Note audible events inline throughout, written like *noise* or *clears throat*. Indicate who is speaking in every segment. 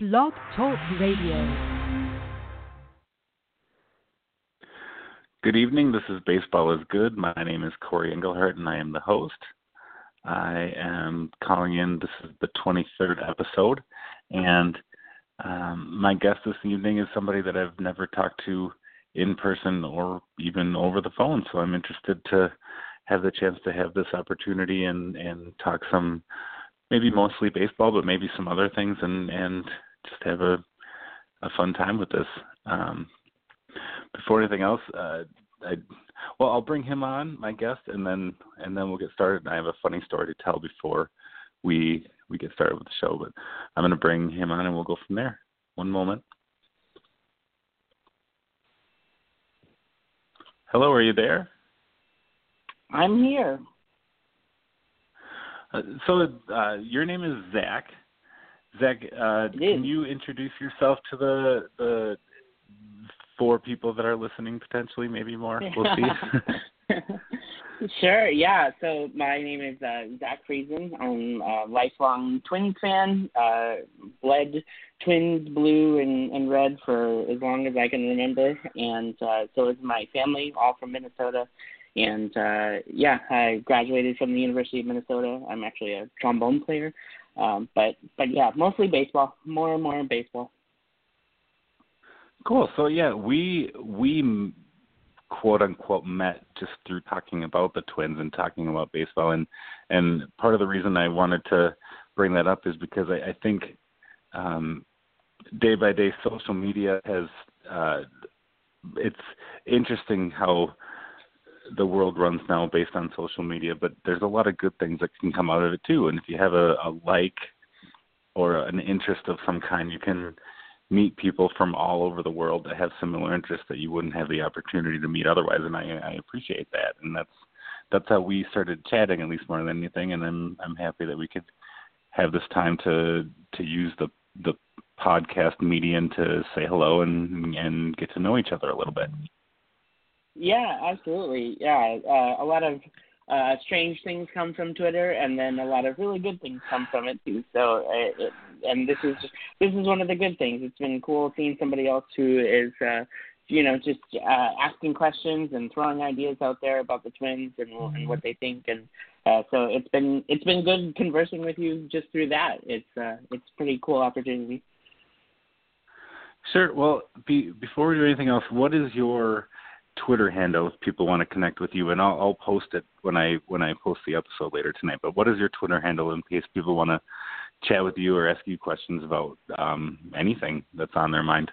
Speaker 1: Blog Talk Radio.
Speaker 2: Good evening. This is Baseball is Good. My name is Corey Engelhart, and I am the host. I am calling in. This is the 23rd episode, and um, my guest this evening is somebody that I've never talked to in person or even over the phone. So I'm interested to have the chance to have this opportunity and and talk some, maybe mostly baseball, but maybe some other things, and and just have a a fun time with this. Um, before anything else, uh, I well, I'll bring him on, my guest, and then and then we'll get started. I have a funny story to tell before we we get started with the show, but I'm going to bring him on and we'll go from there. One moment. Hello, are you there?
Speaker 3: I'm here.
Speaker 2: Uh, so uh, your name is Zach. Zach, uh, can you introduce yourself to the the four people that are listening, potentially, maybe more? We'll see. *laughs*
Speaker 3: sure. Yeah. So my name is uh, Zach Friesen. I'm a lifelong Twins fan. Uh, bled Twins blue and, and red for as long as I can remember, and uh, so is my family, all from Minnesota. And uh, yeah, I graduated from the University of Minnesota. I'm actually a trombone player. Um, but but yeah, mostly baseball. More and more in baseball.
Speaker 2: Cool. So yeah, we we quote unquote met just through talking about the Twins and talking about baseball, and and part of the reason I wanted to bring that up is because I, I think um, day by day social media has uh, it's interesting how the world runs now based on social media, but there's a lot of good things that can come out of it too. And if you have a, a like or an interest of some kind, you can meet people from all over the world that have similar interests that you wouldn't have the opportunity to meet otherwise. And I, I appreciate that. And that's that's how we started chatting, at least more than anything. And I'm I'm happy that we could have this time to to use the the podcast medium to say hello and and get to know each other a little bit.
Speaker 3: Yeah, absolutely. Yeah, uh, a lot of uh, strange things come from Twitter, and then a lot of really good things come from it too. So, uh, it, and this is this is one of the good things. It's been cool seeing somebody else who is, uh, you know, just uh, asking questions and throwing ideas out there about the twins and, and what they think. And uh, so it's been it's been good conversing with you just through that. It's uh, it's a pretty cool opportunity.
Speaker 2: Sure. Well, be, before we do anything else, what is your Twitter handle if people want to connect with you, and I'll, I'll post it when I when I post the episode later tonight. But what is your Twitter handle in case people want to chat with you or ask you questions about um, anything that's on their mind?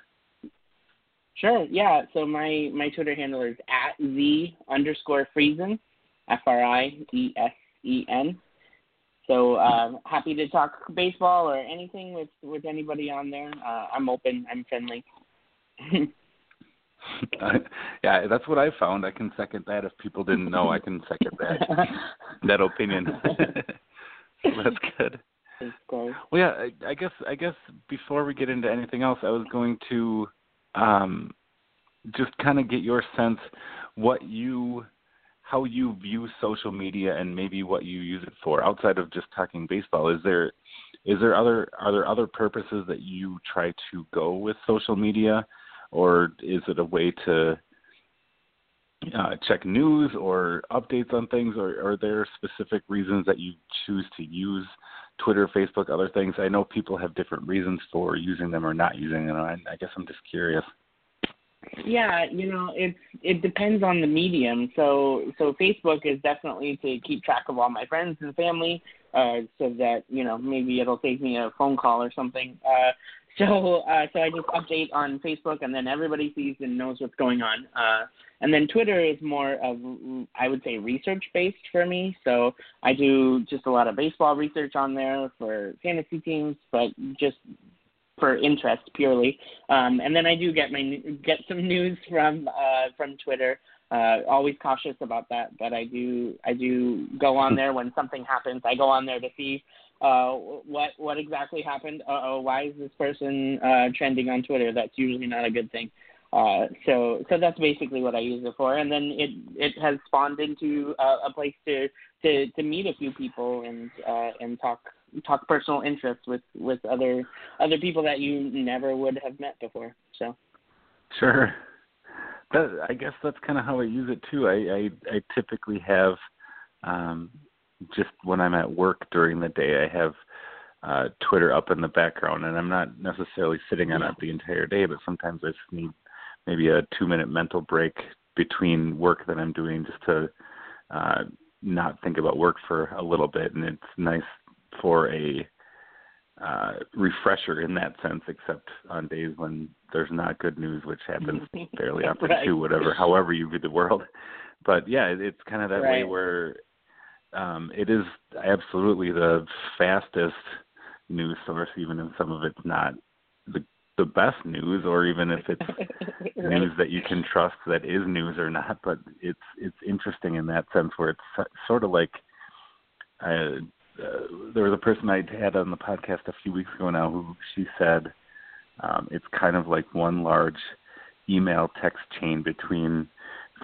Speaker 3: Sure. Yeah. So my my Twitter handle is at z underscore Friesen, F R I E S E N. So uh, happy to talk baseball or anything with with anybody on there. Uh, I'm open. I'm friendly. *laughs* *laughs*
Speaker 2: yeah, that's what I found. I can second that. If people didn't know, I can second that *laughs* that opinion. *laughs* so that's good.
Speaker 3: Well,
Speaker 2: yeah, I, I guess I guess before we get into anything else, I was going to um, just kind of get your sense what you how you view social media and maybe what you use it for outside of just talking baseball. Is there is there other are there other purposes that you try to go with social media? Or is it a way to uh, check news or updates on things, or are there specific reasons that you choose to use Twitter, Facebook, other things? I know people have different reasons for using them or not using them. I, I guess I'm just curious.
Speaker 3: Yeah, you know, it's it depends on the medium. So so Facebook is definitely to keep track of all my friends and family, uh, so that you know maybe it'll save me a phone call or something. Uh, *laughs* so uh, so I just update on Facebook, and then everybody sees and knows what's going on. Uh, and then Twitter is more of I would say research based for me. So I do just a lot of baseball research on there for fantasy teams, but just for interest purely. Um, and then I do get my get some *laughs* news from uh, from Twitter. Uh, always cautious about that, but I do I do go on *laughs* there when something happens. I go on there to see uh, what what exactly happened. Uh oh, why is this person uh, trending on Twitter? That's usually not a good thing. Uh, so so that's basically what I use it for, and then it it has spawned into uh, a place to to to meet a few people and uh, and talk talk personal interests with with other other people that you never would have met before. So.
Speaker 2: Sure. That, I guess that's kind of how I use it too. I I, I typically have um, just when I'm at work during the day, I have uh, Twitter up in the background, and I'm not necessarily sitting on it the entire day, but sometimes I just need maybe a two minute mental break between work that I'm doing just to uh, not think about work for a little bit, and it's nice for a uh, refresher in that sense, except on days when there's not good news, which happens *laughs* fairly often
Speaker 3: right.
Speaker 2: too. Whatever, however you view the world, but yeah, it's kind of that
Speaker 3: right.
Speaker 2: way where um, it is absolutely the fastest news source, even if some of it's not the the best news, or even if it's *laughs*
Speaker 3: right.
Speaker 2: news that you can trust that is news or not. But it's it's interesting in that sense where it's sort of like. Uh, uh, there was a person I had on the podcast a few weeks ago now who she said um, it's kind of like one large email text chain between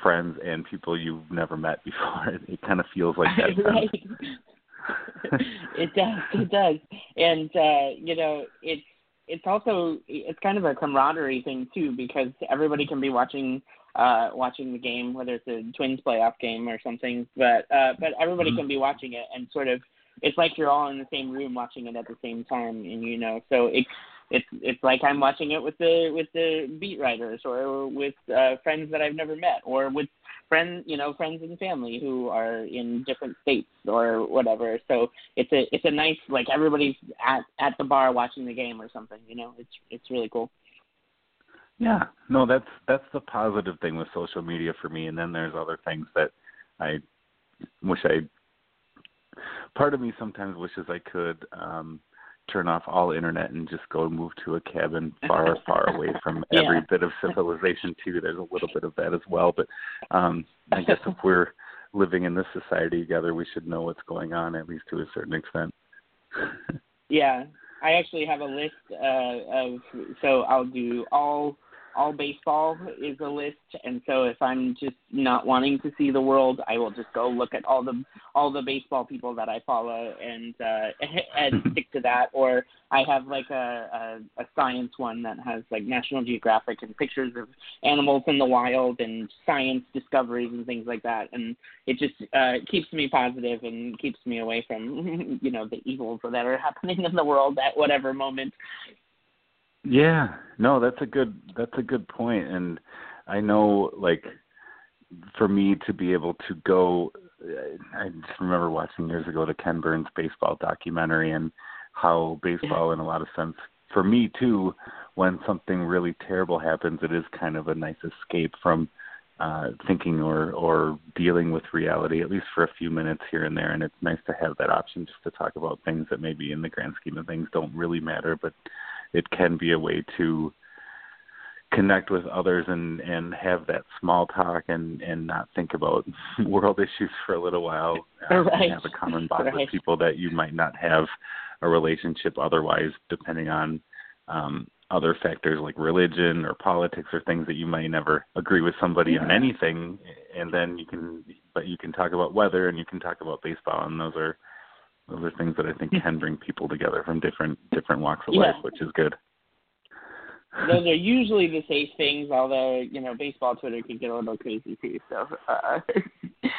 Speaker 2: friends and people you've never met before. It, *laughs* it kind of feels like that. *laughs*
Speaker 3: right. it does. It does. And uh, you know, it's it's also it's kind of a camaraderie thing too because everybody can be watching uh watching the game whether it's a twins playoff game or something but uh but everybody
Speaker 2: mm-hmm.
Speaker 3: can be watching it and sort of it's like you're all in the same room watching it at the same time and you know so it it's it's like I'm watching it with the with the beat writers or with uh, friends that I've never met or with friends you know friends and family who are in different states or whatever. So it's a it's a nice like everybody's at at the bar watching the game or something. You know, it's it's really cool.
Speaker 2: Yeah, no, that's that's the positive thing with social media for me. And then there's other things that I wish I. Part of me sometimes wishes I could um turn off all internet and just go move to a cabin *laughs* far, far away from
Speaker 3: yeah.
Speaker 2: every bit of civilization too. There's a little bit of that as well. But um I guess if *laughs* we're living in this society together we should know what's going on at least to a certain extent.
Speaker 3: yeah. I actually have a list uh of so I'll do all all baseball is a list and so if i'm just not wanting to see the world i will just go look at all the all the baseball people that i follow and uh *laughs* and *laughs* stick to that. Or i have like a, a a science one that has like national geographic and pictures of animals in the wild and science discoveries and things like that. And it just uh keeps me positive and keeps me away from *laughs* you know the evils that are happening in the world at whatever moment
Speaker 2: yeah, no, that's a good that's a good point, and I know like for me to be able to go, I just remember watching years ago the Ken Burns baseball documentary and how baseball, in a lot of sense, for me too, when something really terrible happens, it is kind of a nice escape from uh thinking or or dealing with reality at least for a few minutes here and there. And it's nice to have that option just to talk about things that maybe in the grand scheme of things don't really matter but it can be a way to connect with others and and have that small talk and and not think about *laughs* world issues for a little while *laughs*
Speaker 3: um, right.
Speaker 2: and have a common bond
Speaker 3: right.
Speaker 2: with people that you might not have a relationship otherwise depending on um other factors like religion or politics or things that you might never agree with somebody
Speaker 3: yeah.
Speaker 2: on anything and then you can but you can talk about weather and you can talk about baseball and those are those are things that I think can bring people together from different different walks of
Speaker 3: yeah.
Speaker 2: life, which is good.
Speaker 3: Those *laughs* are usually the safe things, although you know baseball Twitter can get a little crazy too. So uh, *laughs*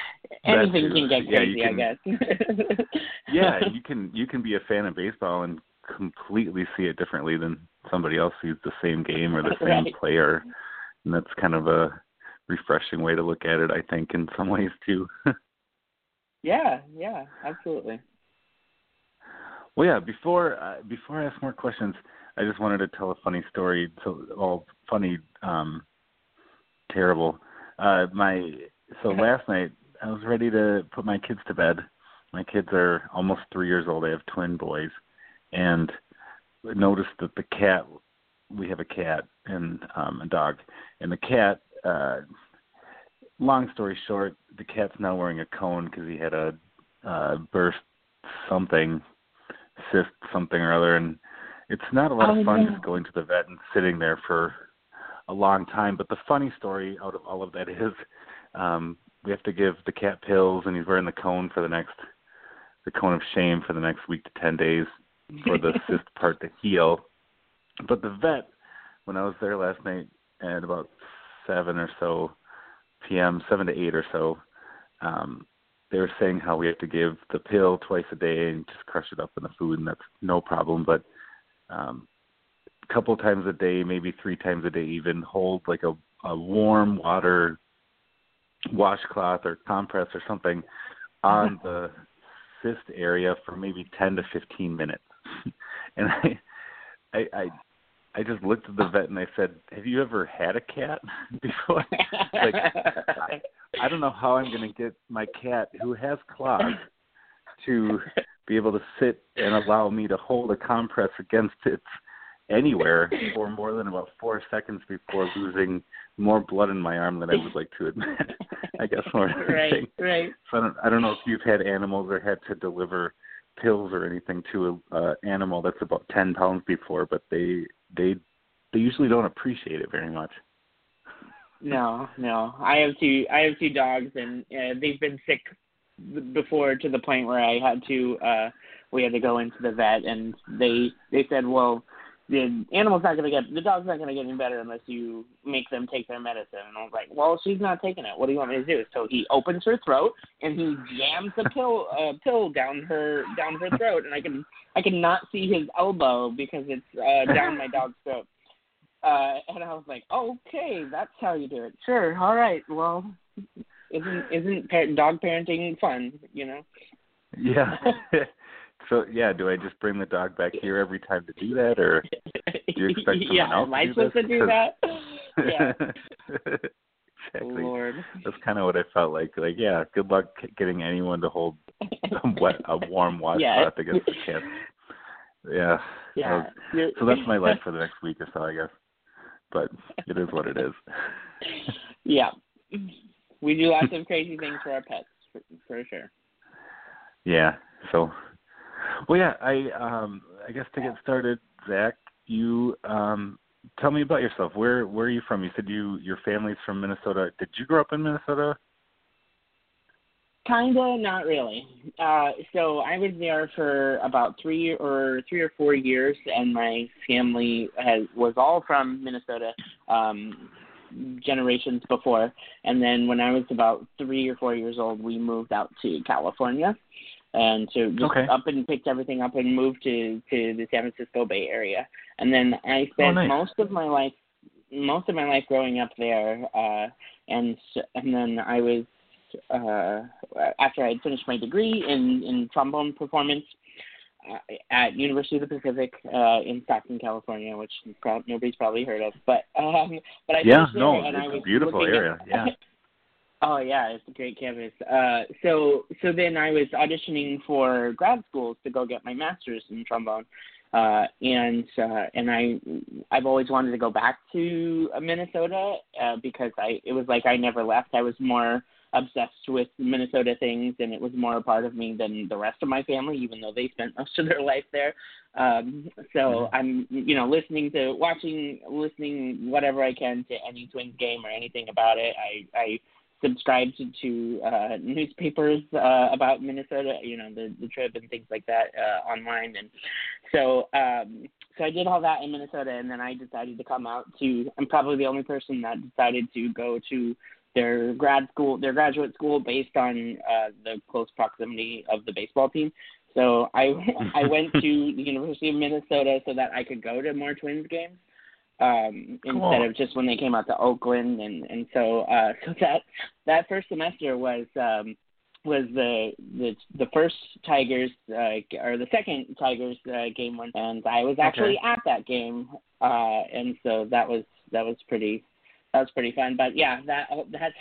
Speaker 3: anything can get crazy,
Speaker 2: yeah, can,
Speaker 3: I guess.
Speaker 2: yeah, you *laughs* can you can be a fan of baseball and completely see it differently than somebody else sees the same game or the same
Speaker 3: right.
Speaker 2: player, and that's kind of a refreshing way to look at it. I think in some ways too.
Speaker 3: yeah, yeah, absolutely.
Speaker 2: Well, yeah. Before uh, before I ask more questions, I just wanted to tell a funny story. So, all funny, um, terrible. Uh, my so last night I was ready to put my kids to bed. My kids are almost three years old. I have twin boys, and noticed that the cat. We have a cat and um, a dog, and the cat. Uh, long story short, the cat's now wearing a cone because he had a uh, burst something cyst something or other and it's not a lot
Speaker 3: oh,
Speaker 2: of fun
Speaker 3: no.
Speaker 2: just going to the vet and sitting there for a long time but the funny story out of all of that *laughs* is um we have to give the cat pills and he's wearing the cone for the next the cone of shame for the next week to ten days for the *laughs* cyst part to heal. But the vet, when I was there last night at about seven or so p.m., seven to eight or so, um, they were saying how we have to give the pill twice a day and just crush it up in the food, and that's no problem. But um, a couple times a day, maybe three times a day, even hold like a, a warm water washcloth or compress or something *laughs* on the cyst area for maybe 10 to 15 minutes. *laughs* and I, I, I, I just looked at the vet and I said, "Have you ever had a cat *laughs* before?" *laughs* like, I, I don't know how I'm going to get my cat who has claws to be able to sit and allow me to hold a compress against its anywhere for more than about four seconds before losing more blood in my arm than I would like to admit. *laughs* I guess more than
Speaker 3: right,
Speaker 2: anything.
Speaker 3: right.
Speaker 2: So I don't, I don't know if you've had animals or had to deliver pills or anything to a uh, animal that's about ten pounds before, but they they they usually don't appreciate it very much.
Speaker 3: No, no. I have two. I have two dogs, and uh, they've been sick before to the point where I had to. uh We had to go into the vet, and they they said, "Well, the animal's not going to get the dog's not going to get any better unless you make them take their medicine." And I was like, "Well, she's not taking it. What do you want me to do?" So he opens her throat and he jams the pill uh, pill down her down her throat, and I can I can not see his elbow because it's uh, down my dog's throat. Uh, and I was like, okay, that's how you do it. Sure, all right. Well, isn't isn't dog parenting fun? You know.
Speaker 2: Yeah. *laughs* so yeah, do I just bring the dog back here every time to do that, or do you expect *laughs* someone
Speaker 3: yeah,
Speaker 2: else
Speaker 3: am I
Speaker 2: to do
Speaker 3: supposed to do that? Yeah. *laughs*
Speaker 2: exactly.
Speaker 3: Lord.
Speaker 2: That's kind of what I felt like. Like, yeah, good luck getting anyone to hold a *laughs* wet, a warm washcloth
Speaker 3: Yeah.
Speaker 2: against the cat. Yeah.
Speaker 3: Yeah.
Speaker 2: Well, so that's my life for the next week or so, I guess. But it is what it is.
Speaker 3: yeah. We do lots of crazy things for our pets, for, for sure.
Speaker 2: Yeah. So, well, yeah. I um, I guess to get started, Zach, you um, tell me about yourself. Where where are you from? You said you your family's from Minnesota. Did you grow up in Minnesota?
Speaker 3: Kinda, not really. Uh, so I was there for about three or three or four years, and my family has was all from Minnesota, um, generations before. And then when I was about three or four years old, we moved out to California, and so just
Speaker 2: Okay.
Speaker 3: up and picked everything up and moved to to the San Francisco Bay Area. And then I spent
Speaker 2: nice.
Speaker 3: most of my life most of my life growing up there, uh, and s- and then I was uh, after I had finished my degree in, in trombone performance uh, at University of the Pacific uh, in Stockton, California, which nobody's probably heard of. But um, but I
Speaker 2: Yeah, no, it's a beautiful area,
Speaker 3: At,
Speaker 2: yeah. *laughs*
Speaker 3: oh yeah, it's a great campus. Uh, so so then I was auditioning for grad schools to go get my master's in trombone. Uh, and uh, and I I've always wanted to go back to uh, Minnesota uh, because I it was like I never left. I was more obsessed with Minnesota things, and it was more a part of me than the rest of my family, even though they spent *laughs* most of their life there. Um, so I'm, you know, listening to, watching, listening whatever I can to any Twins game or anything about it. I, I subscribe to, to uh, newspapers uh, about Minnesota, you know, the the Strib and things like that uh, online, and so um, so I did all that in Minnesota, and then I decided to come out to. I'm probably the only person that decided to go to their grad school, their graduate school, based on uh, the close proximity of the baseball team. So I *laughs* I went to the University of Minnesota so that I could go to more Twins games um,
Speaker 2: Cool.
Speaker 3: instead of just when they came out to Oakland, and and so uh, *laughs* so that that first semester was. Um, was the the the first Tigers uh, or the second Tigers uh, game one, and I was actually at that game, uh, and so that was that was pretty that was pretty fun. But yeah, that that's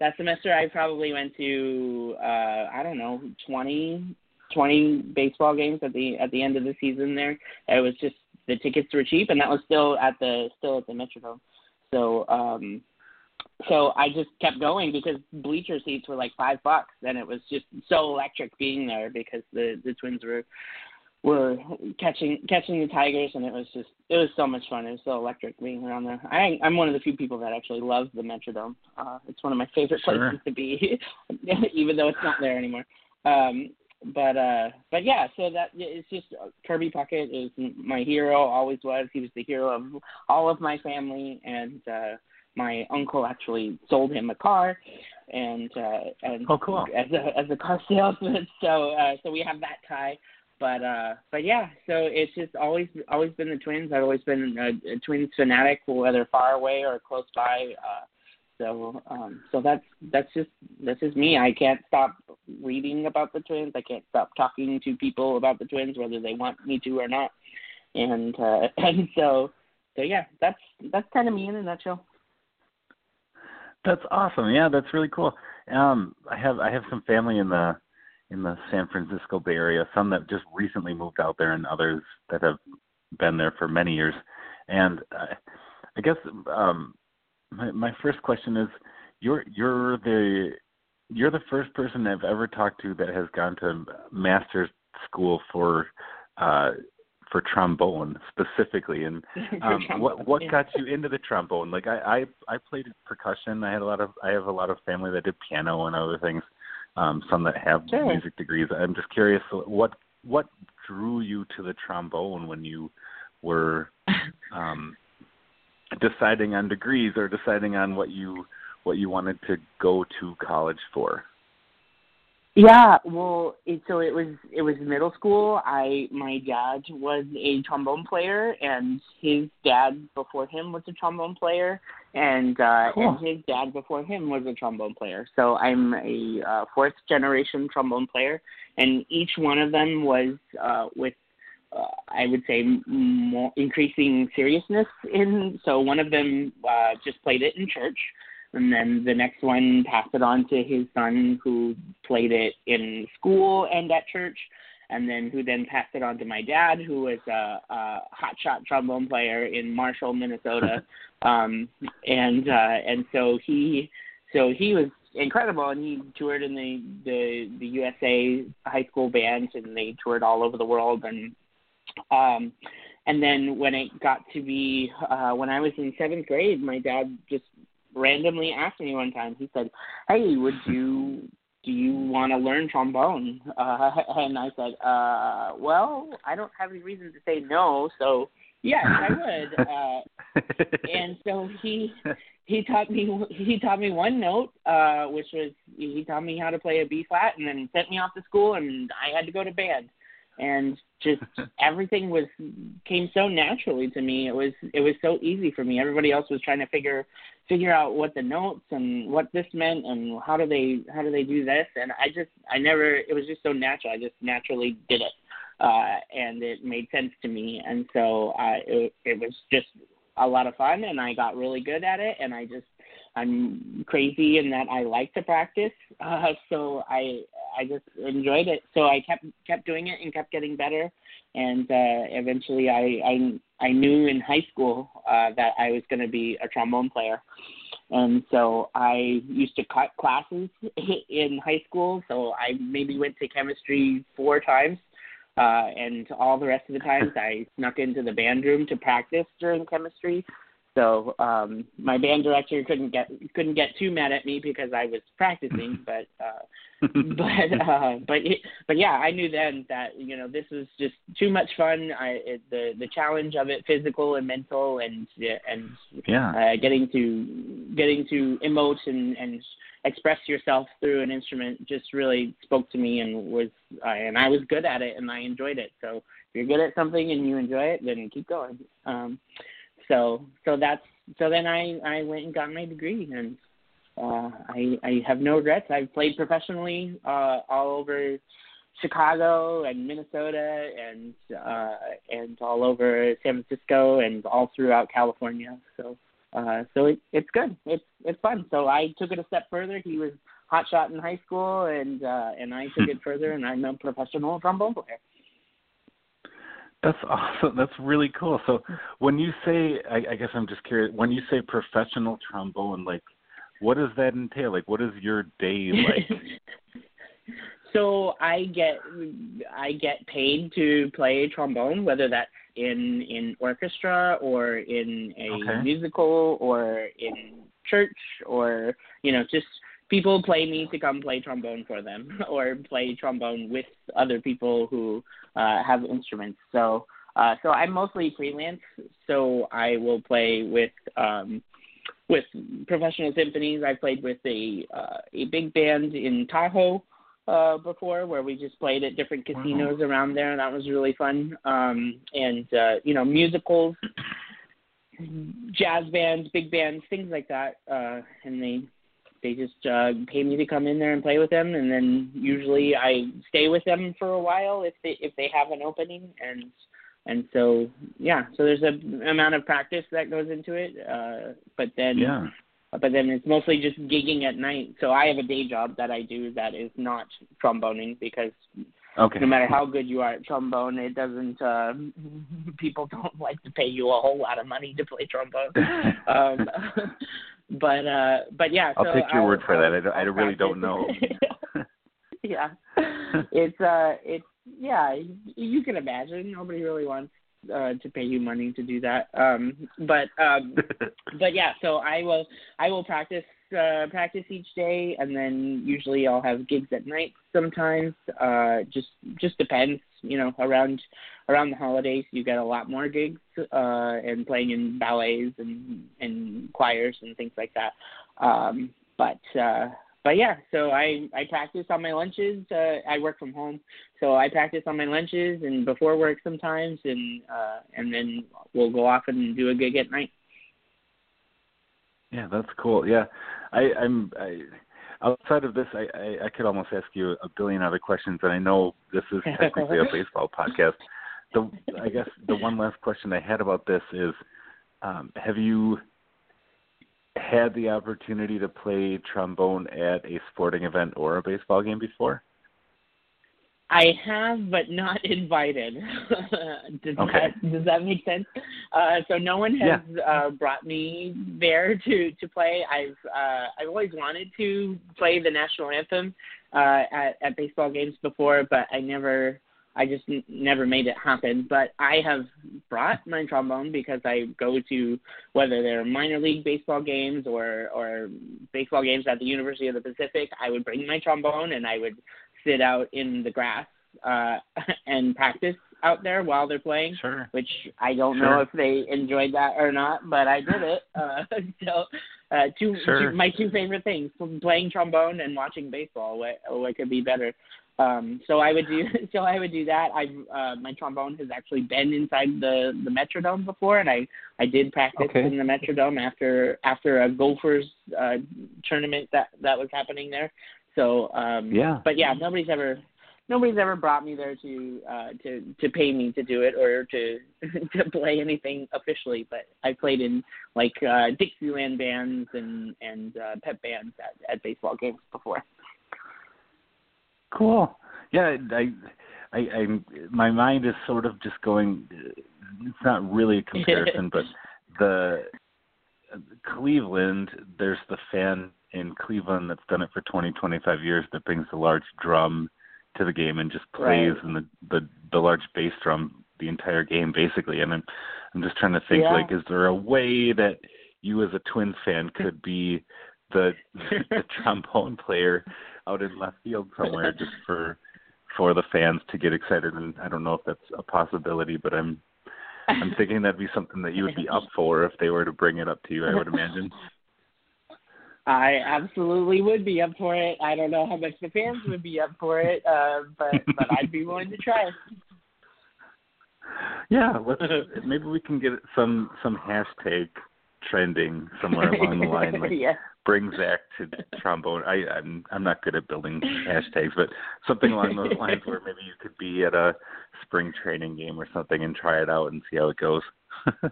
Speaker 3: that semester I probably went to uh, I don't know twenty twenty baseball games at the at the end of the season. There, it was just the tickets were cheap, and that was still at the still at the Metrodome. So um, so I just kept going because bleacher seats were like five bucks, and it was just so electric being there because the the Twins were were catching catching the Tigers, and it was just it was so much fun. It was so electric being around there. I I'm one of the few people that actually loves the Metrodome. Uh, it's one of my favorite
Speaker 2: Sure.
Speaker 3: places to be, *laughs* even though it's not there anymore. Um, but uh, but yeah. So that it's just uh, Kirby Puckett is my hero. Always was. He was the hero of all of my family, and uh, my uncle actually sold him a car, and uh, and
Speaker 2: oh, cool.
Speaker 3: as a as a car *laughs* salesman. So uh, so we have that tie. But uh, but yeah, so it's just always always been the Twins. I've always been a, a Twins fanatic, whether far away or close by. Uh, so um, so that's that's just that's just me. I can't stop reading about the Twins. I can't stop talking to people about the Twins, whether they want me to or not. And uh, *laughs* and so so yeah, that's that's kind of me in a nutshell.
Speaker 2: That's awesome. Yeah, that's really cool. Um, I have I have some family in the in the San Francisco Bay Area, some that just recently moved out there, and others that have been there for many years. And uh, I guess um, my my first question is, you're you're the you're the first person I've ever talked to that has gone to master's school for uh, for trombone specifically and *laughs* um trombone, what what
Speaker 3: yeah.
Speaker 2: got you into the trombone like i i i played percussion i had a lot of i have a lot of family that did piano and other things um some that have
Speaker 3: sure.
Speaker 2: music degrees i'm just curious what what drew you to the trombone when you were *laughs* um deciding on degrees or deciding on what you what you wanted to go to college for
Speaker 3: yeah, well, it, so it was it was middle school. I my dad was a trombone player, and his dad before him was a trombone player, and uh,
Speaker 2: cool.
Speaker 3: and his dad before him was a trombone player. So I'm a uh, fourth generation trombone player, and each one of them was uh, with uh, I would say more increasing seriousness in. So one of them uh, just played it in church and then the next one passed it on to his son who played it in school and at church and then who then passed it on to my dad who was a, a hotshot trombone player in marshall minnesota *laughs* um and uh and so he so he was incredible and he toured in the the the usa high school bands and they toured all over the world and um and then when it got to be uh when i was in seventh grade my dad just randomly asked me one time. He said, "Hey, would *laughs* you do you want to learn trombone?" Uh, *laughs* and I said, uh, "Well, I don't have any reason to say no, so yes, I would." *laughs* Uh, and so he he taught me he taught me one note, uh, which was he taught me how to play a B flat, and then sent me off to school, and I had to go to band and just *laughs* everything was came so naturally to me. It was it was so easy for me. Everybody else was trying to figure figure out what the notes and what this meant and how do they how do they do this? And i just i never it was just so natural. I just naturally did it uh and it made sense to me. And so uh it, it was just a lot of fun and i got really good at it and i just I'm crazy in that I like to practice. *laughs* Uh, so I I just enjoyed it. So I kept kept doing it and kept getting better. And uh, eventually, I, I I knew in high school uh, that I was going to be a trombone player. And so I used to cut classes *laughs* in high school. So I maybe went to chemistry four times. Uh, and all the rest of the times I snuck into the band room to practice during chemistry. So um, my band director couldn't get couldn't get too mad at me because I was practicing, *laughs* but uh, but uh, but but yeah, I knew then that you know this was just too much fun. I it, the the challenge of it, physical and mental, and and
Speaker 2: yeah,
Speaker 3: uh, getting to getting to emote and and express yourself through an instrument just really spoke to me and was uh, and I was good at it and I enjoyed it. So if you're good at something and you enjoy it, then keep going. Um, so so that's so then I I went and got my degree and uh, I I have no regrets. I've played professionally uh, all over Chicago and Minnesota and uh, and all over San Francisco and all throughout California. So uh, so it, it's good. It's it's fun. So I took it a step further. He was hot shot in high school and uh, and I took it further and I'm a professional trombone player.
Speaker 2: That's *laughs* awesome. That's really cool. So when you say, I, I guess I'm just curious, when you say professional trombone, like, what does that entail? Like, what is your day *laughs* like?
Speaker 3: so I get I get paid to play trombone, whether that's in in orchestra or in a
Speaker 2: okay.
Speaker 3: musical or in church or you know just people play me to come play trombone for them *laughs* or play trombone with other people who uh, have instruments. So uh, so I'm mostly freelance. So I will play with um, with professional symphonies. I played with a uh, a big band in Tahoe uh, before, where we just played at different casinos wow. around there, and that was really fun. Um, and uh, you know, musicals, jazz bands, big bands, things like that. Uh, and they they just uh, pay me to come in there and play with them, and then usually I stay with them for a while if they if they have an opening, and and so yeah, so there's a amount of practice that goes into it, uh, but then
Speaker 2: yeah.
Speaker 3: But then it's mostly just gigging at night. So I have a day job that I do that is not tromboning because
Speaker 2: Okay.
Speaker 3: No matter how good you are at trombone, it doesn't. Uh, *laughs* people don't like to pay you a whole lot of money to play trombone. *laughs* um, *laughs* but uh, but yeah.
Speaker 2: I'll
Speaker 3: so
Speaker 2: take your
Speaker 3: I'll,
Speaker 2: word for that. I, don't, I really don't know. *laughs*
Speaker 3: yeah, *laughs* it's uh, it's yeah. You can imagine nobody really wants uh, to pay you money to do that. Um, but um, *laughs* but yeah, so I will I will practice uh, practice each day, and then usually I'll have gigs at night sometimes. Uh, just just depends, you know. Around around the holidays, you get a lot more gigs uh, and playing in ballets and and choirs and things like that. Um, but uh, but yeah, so I I practice on my lunches. Uh, I work from home, so I practice on my lunches and before work sometimes, and uh, and then we'll go off and do a gig at night.
Speaker 2: Yeah, that's cool. Yeah, I, I'm. I, outside of this, I, I, I could almost ask you a billion other questions, and I know this is *laughs* technically a baseball podcast. The I guess the one last question I had about this is, um, have you had the opportunity to play trombone at a sporting event or a baseball game before?
Speaker 3: I have, but not *laughs* invited. *laughs* does
Speaker 2: okay.
Speaker 3: that does that make sense? Uh, so no one has
Speaker 2: yeah.
Speaker 3: uh, brought me there to to play. I've uh, I've always wanted to play the national anthem uh, at at baseball games before, but I never I just n- never made it happen. But I have brought my trombone because I go to whether they're minor league baseball games or or baseball games at the University of the Pacific. I would bring my trombone and I would sit out in the grass uh, *laughs* and practice out there while they're playing.
Speaker 2: Sure.
Speaker 3: Which I don't
Speaker 2: sure.
Speaker 3: know if they enjoyed that or not, but I did it. *laughs* Uh, so uh, two,
Speaker 2: sure.
Speaker 3: two my two favorite things: playing trombone and watching baseball. What what could be better? Um, so I would do *laughs* so I would do that. I've uh, my trombone has actually been inside the the Metrodome before, and I I did practice
Speaker 2: okay.
Speaker 3: in the Metrodome after after a Gophers uh, tournament that that was happening there. So um,
Speaker 2: yeah,
Speaker 3: but yeah, nobody's ever nobody's ever brought me there to uh, to to pay me to do it or to *laughs* to play anything officially. But I played in like uh, Dixieland bands and and uh, pep bands at, at baseball games before.
Speaker 2: Cool. Yeah, I, I, I, my mind is sort of just going. It's not really a comparison, *laughs* but the Cleveland. There's the fan in Cleveland that's done it for 20, 25 years that brings the large drum to the game and just plays
Speaker 3: right.
Speaker 2: and the the the large bass drum the entire game basically. And I'm I'm just trying to think
Speaker 3: yeah.
Speaker 2: like, is there a way that you as a Twins fan could be the *laughs* the trombone player out in left field somewhere just for for the fans to get excited and I don't know if that's a possibility but I'm I'm thinking that'd be something that you would be up for if they were to bring it up to you I would imagine
Speaker 3: I absolutely would be up for it. I don't know how much the fans would be up for it, uh, but but I'd be willing to try.
Speaker 2: Yeah, let's, maybe we can get some some hashtag trending somewhere along the line, like *laughs*
Speaker 3: yeah.
Speaker 2: bring Zach to trombone. I, I'm I'm not good at building hashtags, but something along those *laughs* lines where maybe you could be at a spring training game or something and try it out and see how it goes. *laughs*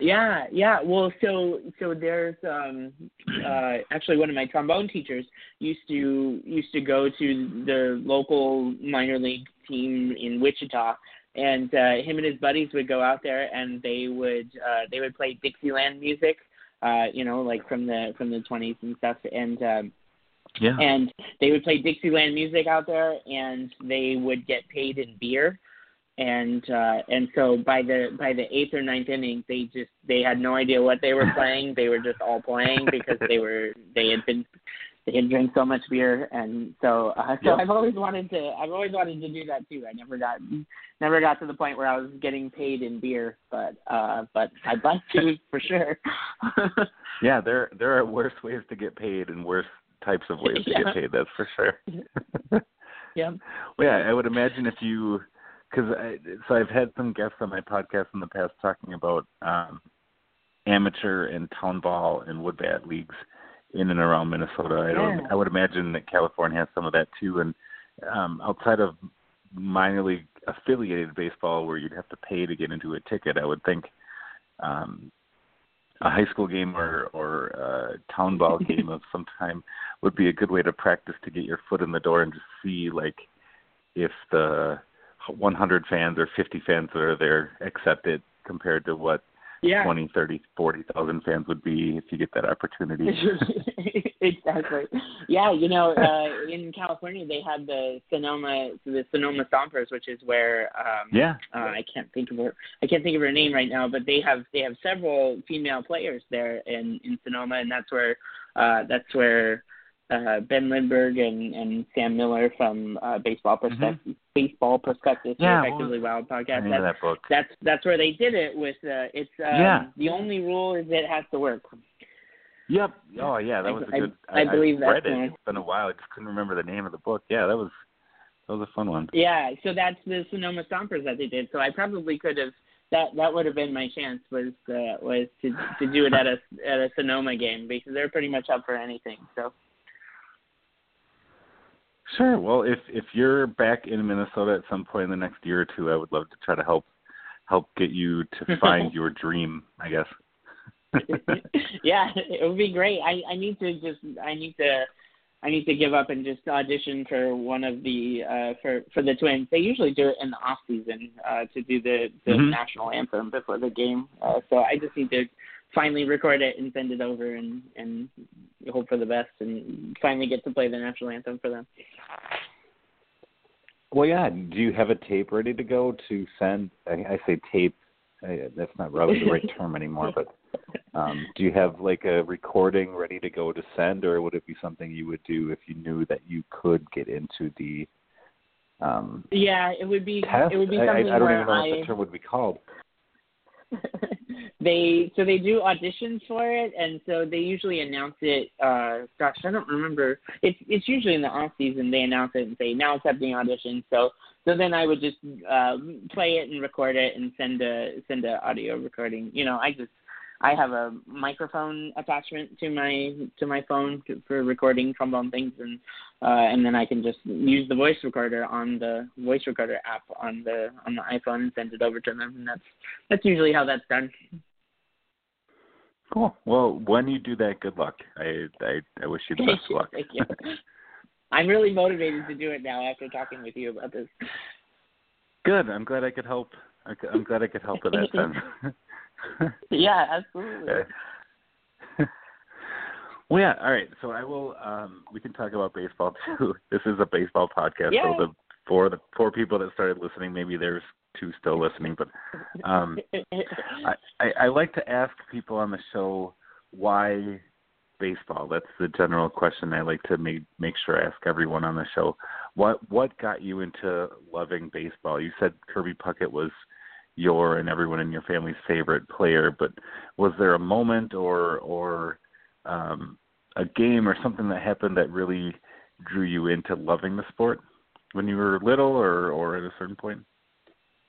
Speaker 3: Yeah, yeah. Well, so so there's um uh actually one of my trombone teachers used to used to go to the local minor league team in Wichita and uh him and his buddies would go out there and they would uh they would play Dixieland music uh you know like from the from the 20s and stuff. And um
Speaker 2: yeah.
Speaker 3: and they would play Dixieland music out there and they would get paid in beer. And uh and so by the by the eighth or ninth inning they just they had no idea what they were *laughs* playing. They were just all playing because they were they had been they had drank so much beer, and so uh, *laughs* so
Speaker 2: Yep.
Speaker 3: I've always wanted to I've always wanted to do that too. I never got never got to the point where I was getting paid in beer, but uh, but I'd like to *laughs* for sure. *laughs*
Speaker 2: Yeah, there there are worse ways to get paid and worse types of ways to get paid. That's for sure.
Speaker 3: yeah.
Speaker 2: Well, yeah, I would imagine if you, because I so I've had some guests on my podcast in the past talking about um, amateur and town ball and wood bat leagues in and around Minnesota. I don't.
Speaker 3: Yeah.
Speaker 2: I would imagine that California has some of that too. And um, outside of minor league affiliated baseball, where you'd have to pay to get into a ticket, I would think. Um, a high school game or or a town ball *laughs* game of some time would be a good way to practice to get your foot in the door and just see like if the 100 fans or 50 fans that are there accept it compared to what
Speaker 3: Yeah.
Speaker 2: 20, 30, 40,000 fans would be if you get that opportunity. *laughs*
Speaker 3: exactly. Yeah, you know, uh, *laughs* in California they had the Sonoma, the Sonoma Stompers, which is where um,
Speaker 2: yeah.
Speaker 3: uh, I can't think of her. I can't think of her name right now, but they have they have several female players there in in Sonoma, and that's where uh, that's where uh, Ben Lindbergh and and Sam Miller from uh, Baseball Prospectus Baseball Prospectus
Speaker 2: Mm-hmm. Yeah,
Speaker 3: Effectively Wild podcast. That's,
Speaker 2: that book.
Speaker 3: that's that's where they did it with uh, it's um,
Speaker 2: Yeah.
Speaker 3: the only rule is it has to work.
Speaker 2: Yep. Oh yeah, that was a
Speaker 3: I-
Speaker 2: good.
Speaker 3: I believe that's
Speaker 2: read it.
Speaker 3: one.
Speaker 2: It's been a while. I just couldn't remember the name of the book. Yeah, that was that was a fun one.
Speaker 3: Yeah, so that's the Sonoma Stompers that they did. So I probably could have that that would have been my chance was uh, was to to do it at a at a Sonoma game because they're pretty much up for anything. So
Speaker 2: Sure. Well, if if you're back in Minnesota at some point in the next year or two, I would love to try to help help get you to *laughs* find your dream. I guess. *laughs*
Speaker 3: yeah, it would be great. I I need to just I need to I need to give up and just audition for one of the uh for for the twins. They usually do it in the off season uh to do the the
Speaker 2: Mhm.
Speaker 3: national anthem before the game. Uh so I just need to finally record it and send it over and and hope for the best and finally get to play the national anthem for them.
Speaker 2: Well, yeah. Do you have a tape ready to go to send? I, I say tape. I, that's not really the right term anymore. But um, do you have like a recording ready to go to send, or would it be something you would do if you knew that you could get into the um,
Speaker 3: Yeah, it would be
Speaker 2: test?
Speaker 3: it would be
Speaker 2: I, I,
Speaker 3: something
Speaker 2: I don't
Speaker 3: where
Speaker 2: even know
Speaker 3: I
Speaker 2: what the term would be called. *laughs*
Speaker 3: they so they do auditions for it and so they usually announce it uh gosh i don't remember. It's it's usually in the off season they announce it and say now accepting auditions so so then i would just uh play it and record it and send a send a audio recording. You know i just i have a microphone attachment to my to my phone to, for recording trombone things and uh and then i can just use the voice recorder on the voice recorder app on the on the iphone and send it over to them and that's that's usually how that's done
Speaker 2: Cool. Well, when you do that, good luck. I I, I wish you the best *laughs* luck.
Speaker 3: Thank you. *laughs* I'm really motivated to do it now after talking with you about this.
Speaker 2: Good. I'm glad I could help. I'm glad I could help with that sense. *laughs* *laughs*
Speaker 3: Yeah, absolutely. *laughs*
Speaker 2: well, yeah. All right. So I will. Um, we can talk about baseball *laughs* too. This is a baseball podcast.
Speaker 3: Yeah.
Speaker 2: So the for the four people that started listening, maybe there's two still listening. But um, I, I, I like to ask people on the show why baseball. That's the general question I like to make make sure I ask everyone on the show. What what got you into loving baseball? You said Kirby Puckett was your and everyone in your family's favorite player, but was there a moment or or um, a game or something that happened that really drew you into loving the sport when you were little or or at a certain point?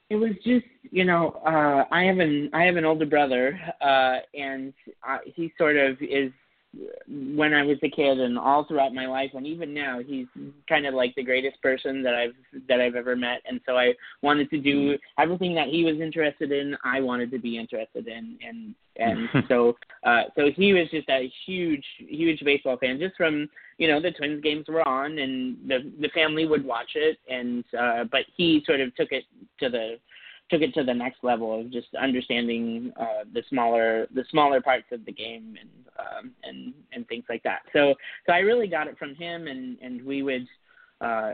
Speaker 3: it was just you know uh i have an i have an older brother uh and uh, he sort of is when i was a kid and all throughout my life and even now he's kind of like the greatest person that i've that i've ever met and so i wanted to do everything that he was interested in i wanted to be interested in and and *laughs* so uh so he was just a huge huge baseball fan just from you know the twins games were on and the the family would watch it and uh but he sort of took it to the took it to the next level of just understanding uh the smaller the smaller parts of the game and um and and things like that. So so i really got it from him and and we would uh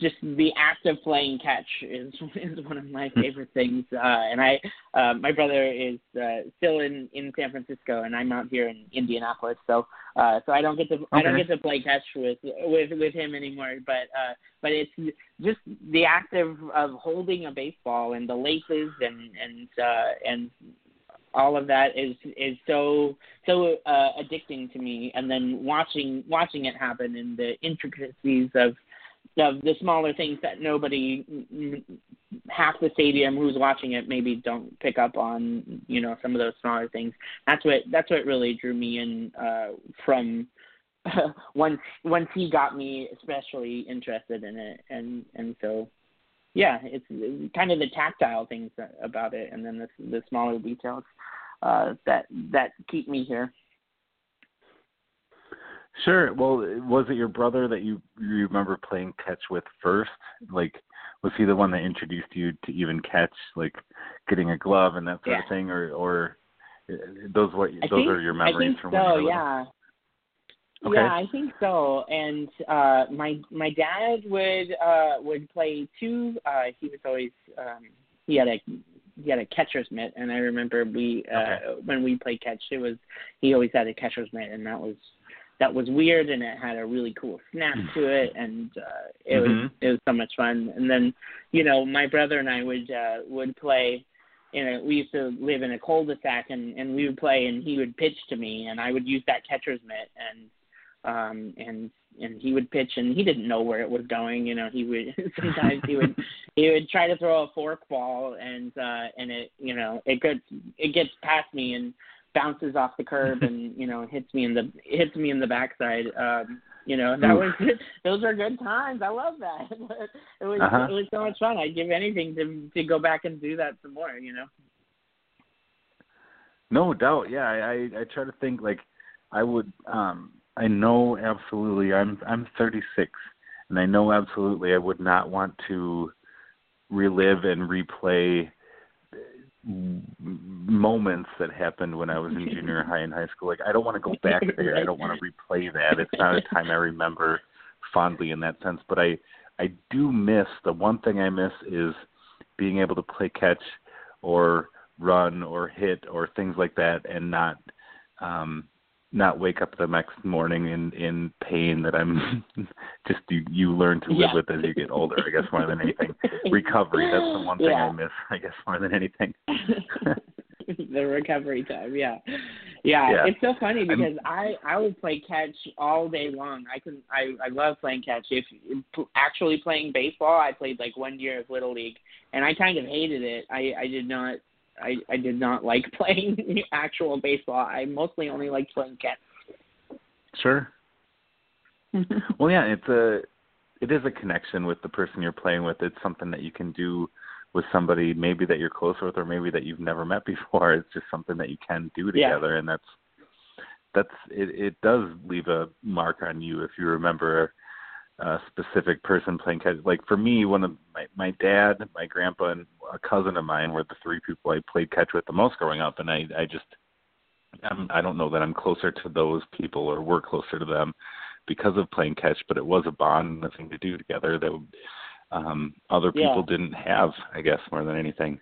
Speaker 3: just the act of playing catch is *laughs* is one of my favorite things. Uh, and I, uh, my brother is uh, still in in San Francisco, and I'm out here in Indianapolis. So, uh, so I don't get to okay. I don't get to play catch with with with him anymore. But uh, but it's just the act of of holding a baseball and the laces and and uh, and all of that is is so so uh, addicting to me and then watching watching it happen and the intricacies of of the smaller things that nobody half the stadium who's watching it maybe don't pick up on you know some of those smaller things. That's what that's what really drew me in uh from *laughs* once once he got me especially interested in it. And and so yeah it's, it's kind of the tactile things about it and then the the smaller details uh that that keep me here
Speaker 2: Sure. Well, was it your brother that you you remember playing catch with first? Like, was he the one that introduced you to even catch, like getting a glove and that sort
Speaker 3: yeah.
Speaker 2: of thing, or or uh, those what
Speaker 3: I
Speaker 2: those
Speaker 3: think,
Speaker 2: are your memories from
Speaker 3: so,
Speaker 2: when you were
Speaker 3: yeah.
Speaker 2: Okay.
Speaker 3: Yeah, I think so. And uh my my dad would uh would play too. uh he was always um he had a he had a catcher's mitt and I remember we uh
Speaker 2: okay.
Speaker 3: when we played catch it was he always had a catcher's mitt and that was that was weird and it had a really cool snap to it and uh it
Speaker 2: mm-hmm.
Speaker 3: was it was so much fun and then you know my brother and I would uh would play in a we used to live in a cul-de-sac and and we would play and he would pitch to me and I would use that catcher's mitt and um and and he would pitch and he didn't know where it was going you know he would *laughs* sometimes he would *laughs* he would try to throw a fork ball and uh and it you know it gets it gets past me and bounces off the curb *laughs* and you know hits me in the hits me in the backside. Um, you know that was those are good times. I love that. *laughs* it was
Speaker 2: uh-huh.
Speaker 3: it was so much fun. I'd give anything to to go back and do that some more. You know.
Speaker 2: No doubt. Yeah, I I, I try to think like I would. um I know absolutely. I'm I'm 36, and I know absolutely I would not want to relive and replay moments that happened when I was in junior *laughs* high and high school. Like I don't want to go back there. I don't want to *laughs* replay that. It's not a time I remember fondly in that sense. But I I do miss the one thing I miss is being able to play catch or run or hit or things like that and not um not wake up the next morning in in pain that I'm *laughs* just you, you learn to live
Speaker 3: yeah.
Speaker 2: with as you get older. I guess more than anything, recovery. That's the one thing
Speaker 3: yeah.
Speaker 2: I miss. I guess more than anything. *laughs*
Speaker 3: the recovery time, yeah. yeah,
Speaker 2: yeah.
Speaker 3: It's so funny because I'm, I I would play catch all day long. I can I I love playing catch. If actually playing baseball, I played like one year of little league, and I kind of hated it. I I did not I I did not *laughs* like playing actual baseball. I mostly only liked playing catch.
Speaker 2: Sure. *laughs* well, yeah, it's a it is a connection with the person you're playing with. It's something that you can do with somebody maybe that you're close with or maybe that you've never met before. It's just something that you can do together
Speaker 3: yeah.
Speaker 2: and that's that's it it does leave a mark on you if you remember a specific person playing catch. Like for me, one of my my dad, my grandpa, and a cousin of mine were the three people I played catch with the most growing up, and I I just I'm, I don't know that I'm closer to those people or we're closer to them because of playing catch, but it was a bond and a thing to do together that um other people
Speaker 3: yeah.
Speaker 2: didn't have, I guess, more than anything.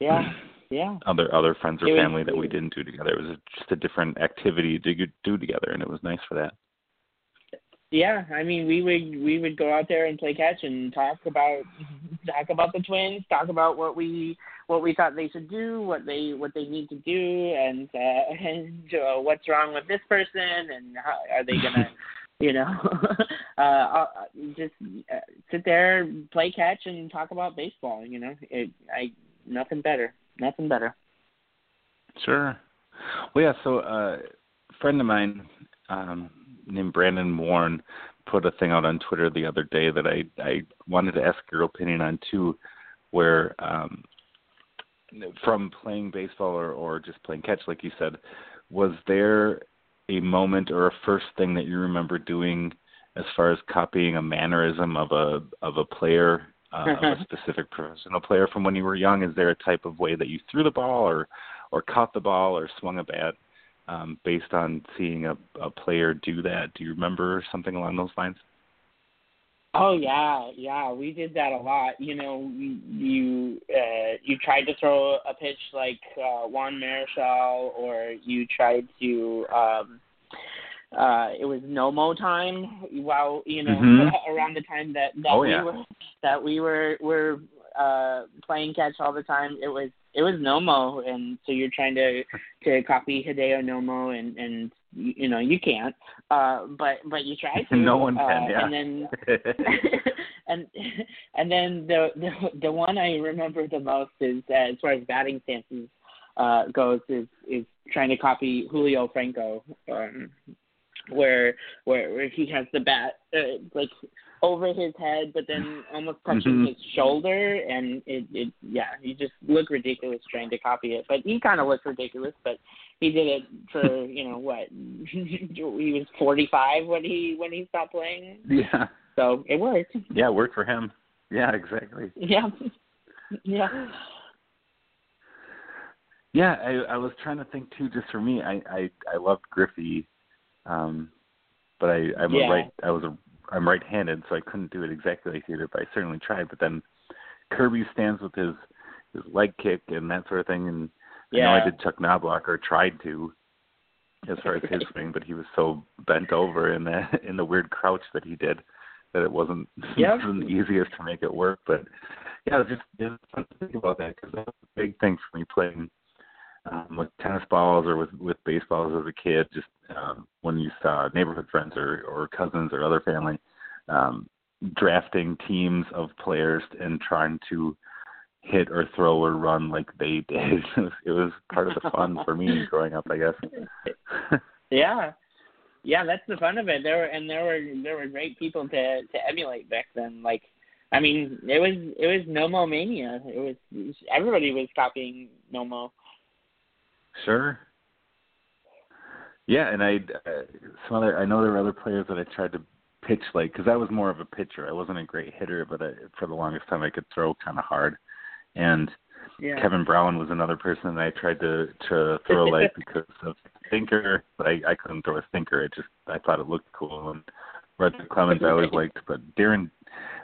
Speaker 3: Yeah. *clears throat* Yeah.
Speaker 2: Other other friends or
Speaker 3: it
Speaker 2: family
Speaker 3: was,
Speaker 2: that we didn't do together. It was just a different activity to do together, and it was nice for that.
Speaker 3: Yeah, I mean, we would we would go out there and play catch and talk about *laughs* talk about the twins, talk about what we what we thought they should do, what they what they need to do, and uh, *laughs* and uh, what's wrong with this person, and how are they gonna, *laughs* you know, uh, uh, just uh, sit there, play catch, and talk about baseball. You know, it I nothing better, nothing better.
Speaker 2: Sure. Well, yeah. So, uh, a friend of mine. Um, named Brandon Warren put a thing out on Twitter the other day that I I wanted to ask your opinion on too, where um, from playing baseball or or just playing catch, like you said, was there a moment or a first thing that you remember doing as far as copying a mannerism of a of a player, uh, of a specific professional player from when you were young? Is there a type of way that you threw the ball or or caught the ball or swung a bat um, based on seeing a, a player do that. Do you remember something along those lines?
Speaker 3: Oh yeah, yeah, we did that a lot. You know, you uh, you tried to throw a pitch like uh, Juan Marichal, or you tried to. um uh it was Nomo time while you know
Speaker 2: mm-hmm. *laughs*
Speaker 3: around the time that that
Speaker 2: oh,
Speaker 3: we
Speaker 2: yeah.
Speaker 3: were that we were were uh playing catch all the time it was it was Nomo and so you're trying to to copy Hideo Nomo and and you know you can't uh but but you try to *laughs*
Speaker 2: no one
Speaker 3: uh,
Speaker 2: can yeah.
Speaker 3: and then *laughs* *laughs* and and then the, the the one I remember the most is uh, as far as batting stances uh goes is is trying to copy Julio Franco um where where where he has the bat uh, like over his head, but then almost touching
Speaker 2: mm-hmm.
Speaker 3: his shoulder, and it it yeah, he just looked ridiculous trying to copy it. But he kind of looked ridiculous, but he did it for *laughs* you know what *laughs* he was forty five when he when he stopped playing.
Speaker 2: Yeah.
Speaker 3: So it worked.
Speaker 2: Yeah, it worked for him. Yeah, exactly.
Speaker 3: Yeah. *laughs* yeah.
Speaker 2: Yeah, I I was trying to think too. Just for me, I I I loved Griffey, um, but I I'm
Speaker 3: yeah.
Speaker 2: a right I was a I'm right-handed, so I couldn't do it exactly like he did, but I certainly tried. But then Kirby stands with his his leg kick and that sort of thing, and
Speaker 3: yeah.
Speaker 2: I know I did Chuck Knoblauch or tried to as far as his *laughs* swing, but he was so bent over in the in the weird crouch that he did that it wasn't *laughs*
Speaker 3: yep.
Speaker 2: it *laughs* wasn't the easiest to make it work. But yeah, it was just it was fun to think about that because that was a big thing for me playing um, with tennis balls or with with baseballs as a kid. Just um, when you saw neighborhood friends or or cousins or other family um, drafting teams of players and trying to hit or throw or run like they *laughs* did. It was, it was part of the fun for me growing up, I guess. *laughs*
Speaker 3: yeah, yeah, that's the fun of it. There were and there were there were great people to to emulate back then. Like, I mean, it was it was Nomo mania. It was, everybody was copying Nomo.
Speaker 2: Sure. Yeah, and I uh, some other I know there were other players that I tried to pitch like because I was more of a pitcher. I wasn't a great hitter, but I, for the longest time I could throw kind of hard. And
Speaker 3: yeah.
Speaker 2: Kevin Brown was another person that I tried to to throw like because of sinker, but I I couldn't throw a sinker. I just I thought it looked cool. And Roger Clemens I always *laughs* liked, but Darren.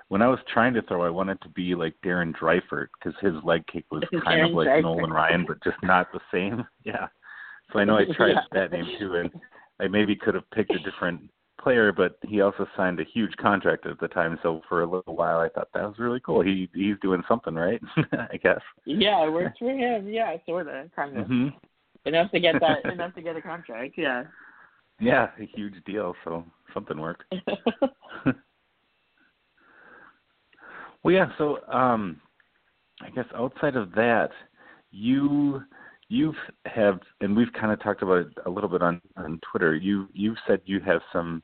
Speaker 2: When I was trying to throw, I wanted to be like Darren Dreifort because his leg kick was *laughs* kind
Speaker 3: Darren
Speaker 2: of like
Speaker 3: Dreifort.
Speaker 2: Nolan Ryan, but just not the same. *laughs* Yeah. So I know I *laughs* tried
Speaker 3: Yeah.
Speaker 2: that name too, and I maybe could have picked a different player, but he also signed a huge contract at the time. So for a little while, I thought that was really cool. He he's doing something right, I guess.
Speaker 3: Yeah, it worked for him. Yeah, sort of, kind of
Speaker 2: hmm
Speaker 3: enough to get that enough to get a contract. Yeah.
Speaker 2: Yeah, a huge deal. So something worked. Well, yeah. So, um, I guess outside of that, you you have, have, and we've kind of talked about it a little bit on on Twitter. You you've said you have some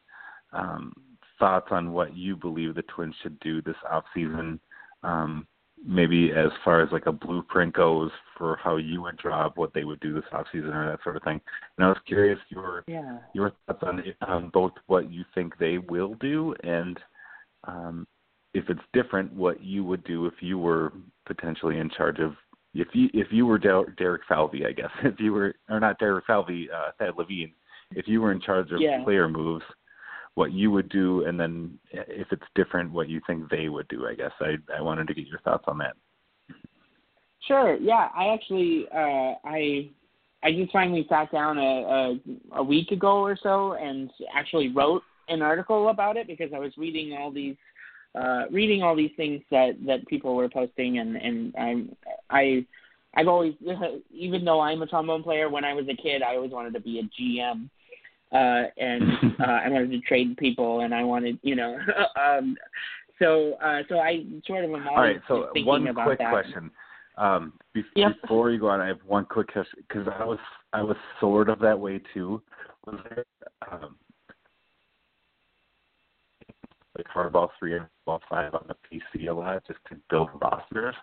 Speaker 2: um, thoughts on what you believe the Twins should do this off season. Um, maybe as far as like a blueprint goes for how you would draw up what they would do this off season or that sort of thing. And I was curious your
Speaker 3: yeah.
Speaker 2: your thoughts on on both what you think they will do and um, if it's different, what you would do if you were potentially in charge of if you if you were Der- Derek Falvey, I guess *laughs* if you were or not Derek Falvey, uh, Thad Levine, if you were in charge of
Speaker 3: Yeah.
Speaker 2: player moves, what you would do, and then if it's different, what you think they would do. I guess I I wanted to get your thoughts on that.
Speaker 3: Sure. Yeah, I actually uh, I I just finally sat down a, a a week ago or so and actually wrote an article about it because I was reading all these uh, reading all these things that that people were posting and and I'm I I've always *laughs* even though I'm a trombone player when I was a kid I always wanted to be a GM uh and *laughs* uh I wanted to trade people and I wanted you know *laughs* um so uh so I sort of am always
Speaker 2: All right, so
Speaker 3: thinking
Speaker 2: one
Speaker 3: about
Speaker 2: quick
Speaker 3: that.
Speaker 2: question. Um, be-
Speaker 3: Yep.
Speaker 2: Before you go on, I have one quick question because I was I was sort of that way too. Was there um, like hardball three and ball five on the PC a lot just to build rosters?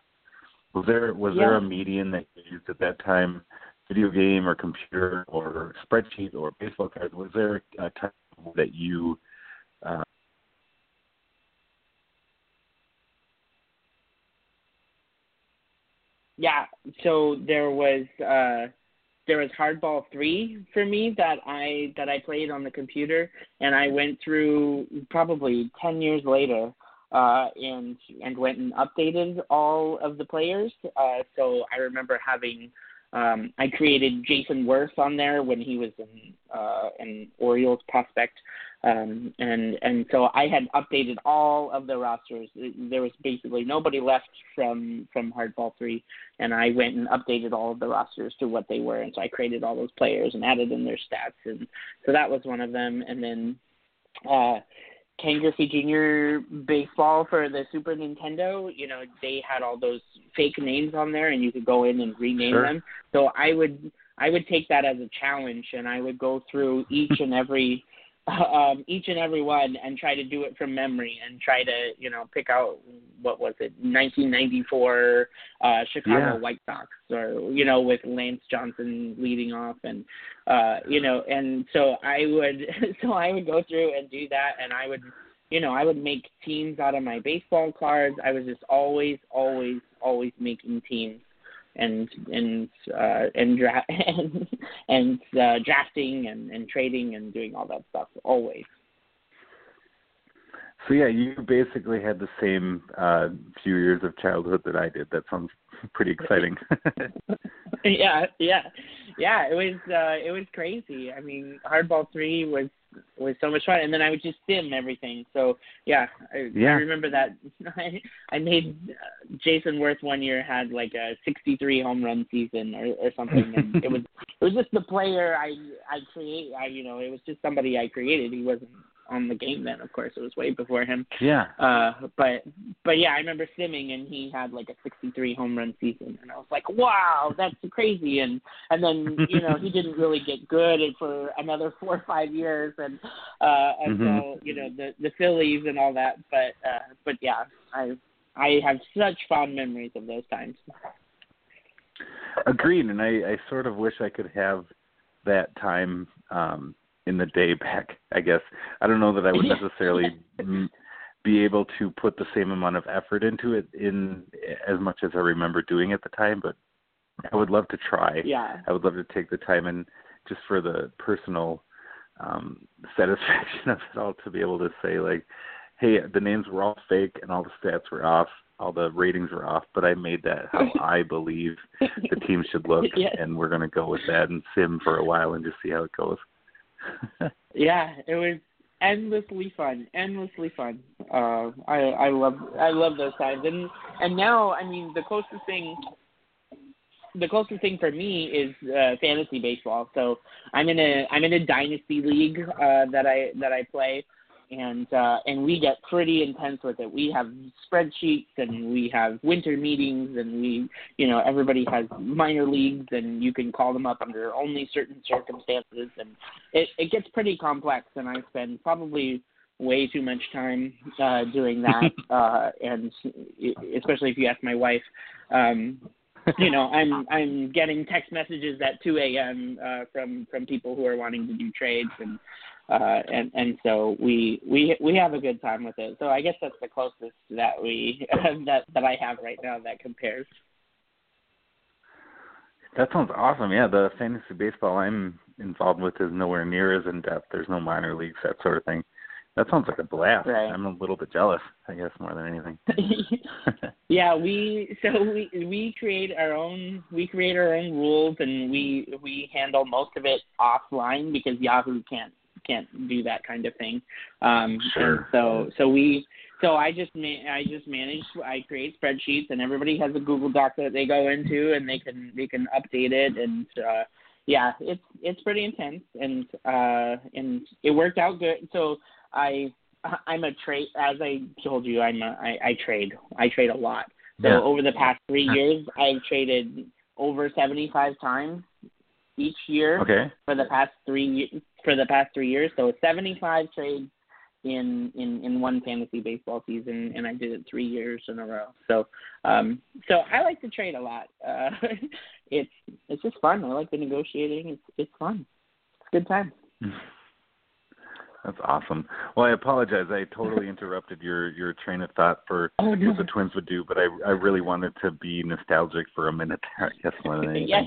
Speaker 2: Was there was there a
Speaker 3: Yeah.
Speaker 2: medium that you used at that time, video game or computer or spreadsheet or baseball cards? Was there a time that you uh,
Speaker 3: Yeah, so there was uh there was Hardball 3 for me that I that I played on the computer and I went through probably 10 years later uh, and and went and updated all of the players. Uh, so I remember having um, I created Jason Werth on there when he was in uh, an Orioles prospect, um, and and so I had updated all of the rosters. There was basically nobody left from from Hardball Three, and I went and updated all of the rosters to what they were. And so I created all those players and added in their stats, and so that was one of them. And then uh, Ken Griffey Jr. baseball for the Super Nintendo, you know, they had all those fake names on there, and you could go in and rename
Speaker 2: sure.
Speaker 3: them. So I would I would take that as a challenge, and I would go through each and every *laughs* um, each and every one and try to do it from memory and try to you know pick out what was it 1994 uh, Chicago
Speaker 2: Yeah.
Speaker 3: White Sox or you know with Lance Johnson leading off and uh, you know and so I would *laughs* so I would go through and do that and I would you know I would make teams out of my baseball cards I was just always always always making teams and and uh, and dra- *laughs* and, and uh, drafting and, and trading and doing all that stuff always.
Speaker 2: So yeah, you basically had the same uh, few years of childhood that I did. That sounds pretty exciting. *laughs*
Speaker 3: yeah, yeah, yeah. It was uh, it was crazy. I mean, Hardball Three was was so much fun, and then I would just sim everything. So yeah, I,
Speaker 2: Yeah.
Speaker 3: I remember that. *laughs* I I made uh, Jason Werth one year had like a 63 home run season or, or something, and *laughs* it was it was just the player I I create. I you know it was just somebody I created. He wasn't on the game then. Of course, it was way before him.
Speaker 2: yeah.
Speaker 3: Uh, but but yeah, I remember simming and he had like a 63 home run season, and I was like, wow, that's crazy. And and then you know he *laughs* didn't really get good for another four or five years, and uh, until
Speaker 2: Mhm.
Speaker 3: you know the the Phillies and all that. But uh, but yeah, I I have such fond memories of those times.
Speaker 2: Agreed, and I, I sort of wish I could have that time um, in the day back. I guess I don't know that I would necessarily m- be able to put the same amount of effort into it in as much as I remember doing at the time, but I would love to try.
Speaker 3: Yeah.
Speaker 2: I would love to take the time and just for the personal um, *laughs* satisfaction of it all to be able to say like, hey, the names were all fake and all the stats were off, all the ratings were off, but I made that how *laughs* I believe the team should look,
Speaker 3: Yes.
Speaker 2: and we're going to go with that and sim for a while and just see how it goes. *laughs*
Speaker 3: Yeah, it was endlessly fun, endlessly fun. Uh, I I love I love those times, and and now I mean the closest thing, the closest thing for me is uh, fantasy baseball. So I'm in a I'm in a dynasty league uh, that I that I play, and uh, and we get pretty intense with it. We have spreadsheets and we have winter meetings and we you know everybody has minor leagues and you can call them up under only certain circumstances and it it gets pretty complex and I spend probably way too much time uh doing that *laughs* uh and especially if you ask my wife um you know i'm i'm getting text messages at 2 a.m. uh from from people who are wanting to do trades and uh and and so we we we have a good time with it so i guess that's the closest that we *laughs* that that i have right now that compares
Speaker 2: That sounds awesome. Yeah, the fantasy baseball I'm involved with is nowhere near as in depth. There's no minor leagues, that sort of thing. That sounds like a blast.
Speaker 3: Right.
Speaker 2: I'm a little bit jealous, I guess, more than anything. *laughs* *laughs*
Speaker 3: yeah, we so we we create our own we create our own rules and we we handle most of it offline because Yahoo can't can't do that kind of thing. Um and
Speaker 2: Sure.
Speaker 3: so so we so I just ma- I just manage I create spreadsheets and everybody has a Google Doc that they go into and they can they can update it and uh yeah, it's it's pretty intense and uh and it worked out good. So I I'm a trade as I told you I'm a, I, I trade I trade a lot. So
Speaker 2: Yeah.
Speaker 3: over the past three years I've traded over 75 times each year
Speaker 2: okay.
Speaker 3: for the past three for the past three years. So it's 75 trades in in in one fantasy baseball season, and I did it three years in a row. So um so I like to trade a lot. Uh, *laughs* it's it's just fun. I like the negotiating. It's it's fun. It's a good time. *laughs*
Speaker 2: That's awesome. Well, I apologize. I totally interrupted your your train of thought for
Speaker 3: Oh no.
Speaker 2: what the Twins would do, but I I really wanted to be nostalgic for a minute there. I guess more than *laughs* anything.
Speaker 3: yes.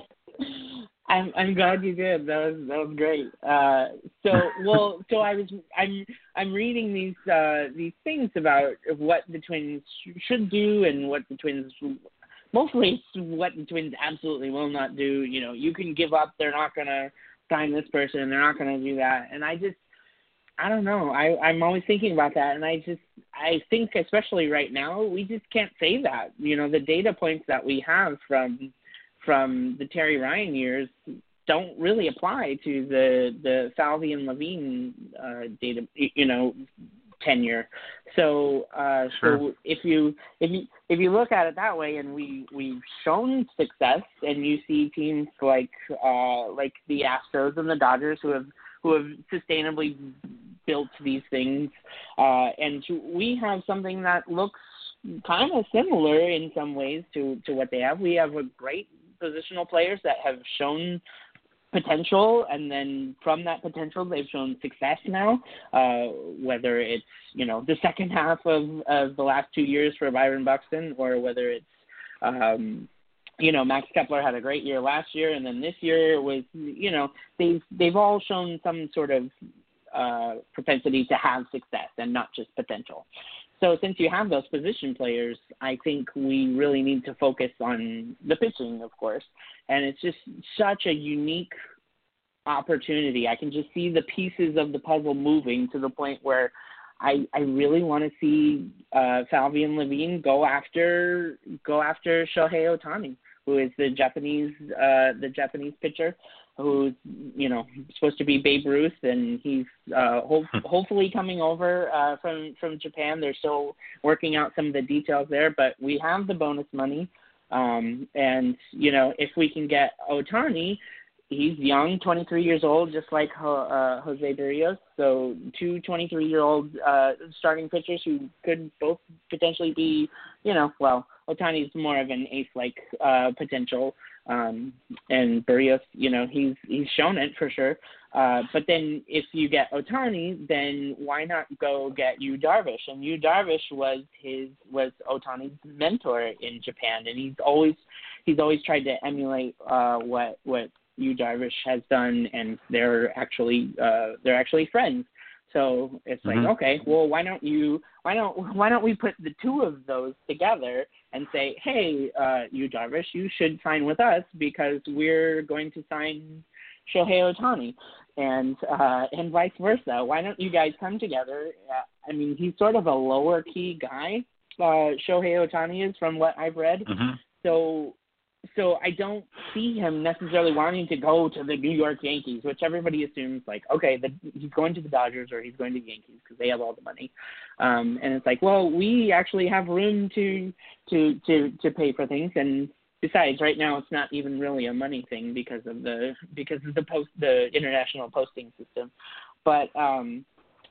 Speaker 3: I'm I'm glad you did. That was that was great. Uh, so *laughs* well, so I was I'm I'm reading these uh, these things about what the twins should do and what the twins mostly what the twins absolutely will not do. You know, you can give up. They're not gonna sign this person. They're not gonna do that. And I just I don't know. I I'm always thinking about that, and I just I think especially right now we just can't say that. You know, the data points that we have from from the Terry Ryan years don't really apply to the the Falvey and Levine uh, data, you know, tenure. So, uh, sure. so if you if you if you look at it that way, and we we've shown success, and you see teams like uh, like the Astros and the Dodgers who have who have sustainably built these things, uh, and we have something that looks kind of similar in some ways to to what they have. We have a great positional players that have shown potential and then from that potential they've shown success now uh whether it's you know the second half of of the last two years for Byron Buxton or whether it's um you know Max Kepler had a great year last year and then this year was you know they've they've all shown some sort of uh propensity to have success and not just potential so since you have those position players, I think we really need to focus on the pitching, of course. And it's just such a unique opportunity. I can just see the pieces of the puzzle moving to the point where I I really want to see uh Falvey and Levine go after go after Shohei Ohtani, who is the Japanese uh the Japanese pitcher who's you know supposed to be Babe Ruth, and he's uh, ho- hopefully coming over uh, from from Japan. They're still working out some of the details there, but we have the bonus money, um, and you know if we can get Ohtani, he's young, 23 years old, just like uh, Jose Berrios. So two 23 year old uh, starting pitchers who could both potentially be, you know, well, Ohtani's more of an ace like uh, potential um, and Berrios, you know, he's he's shown it for sure. Uh, but then if you get Ohtani, then why not go get Yu Darvish? And Yu Darvish was his was Ohtani's mentor in Japan, and he's always he's always tried to emulate uh, what what Yu Darvish has done, and they're actually uh, they're actually friends. So it's like, mm-hmm. okay, well, why don't you, why don't, *laughs* why don't we put the two of those together and say, hey, uh, Yu Darvish, you should sign with us because we're going to sign Shohei Ohtani, and uh, and vice versa. Why don't you guys come together? Uh, I mean, he's sort of a lower key guy. Uh, Shohei Ohtani is, from what I've read.
Speaker 2: Mm-hmm.
Speaker 3: So so I don't see him necessarily wanting to go to the New York Yankees, which everybody assumes like, okay, the, he's going to the Dodgers or he's going to the Yankees because they have all the money. Um, and it's like, well, we actually have room to to to to pay for things, and besides, right now it's not even really a money thing because of the because of the post the international posting system. But um,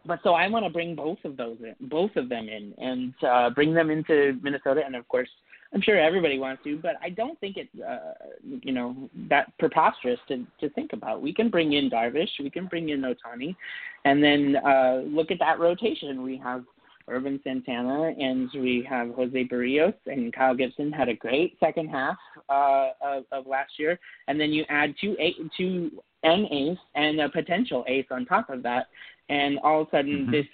Speaker 3: but so I want to bring both of those in, both of them in, and uh, bring them into Minnesota, and of course I'm sure everybody wants to, but I don't think it's uh, you know that preposterous to to think about. We can bring in Darvish, we can bring in Ohtani, and then uh, look at that rotation. We have Ervin Santana and we have Jose Berrios and Kyle Gibson had a great second half uh, of, of last year, and then you add two eight two an ace and a potential ace on top of that, and all of a sudden mm-hmm. this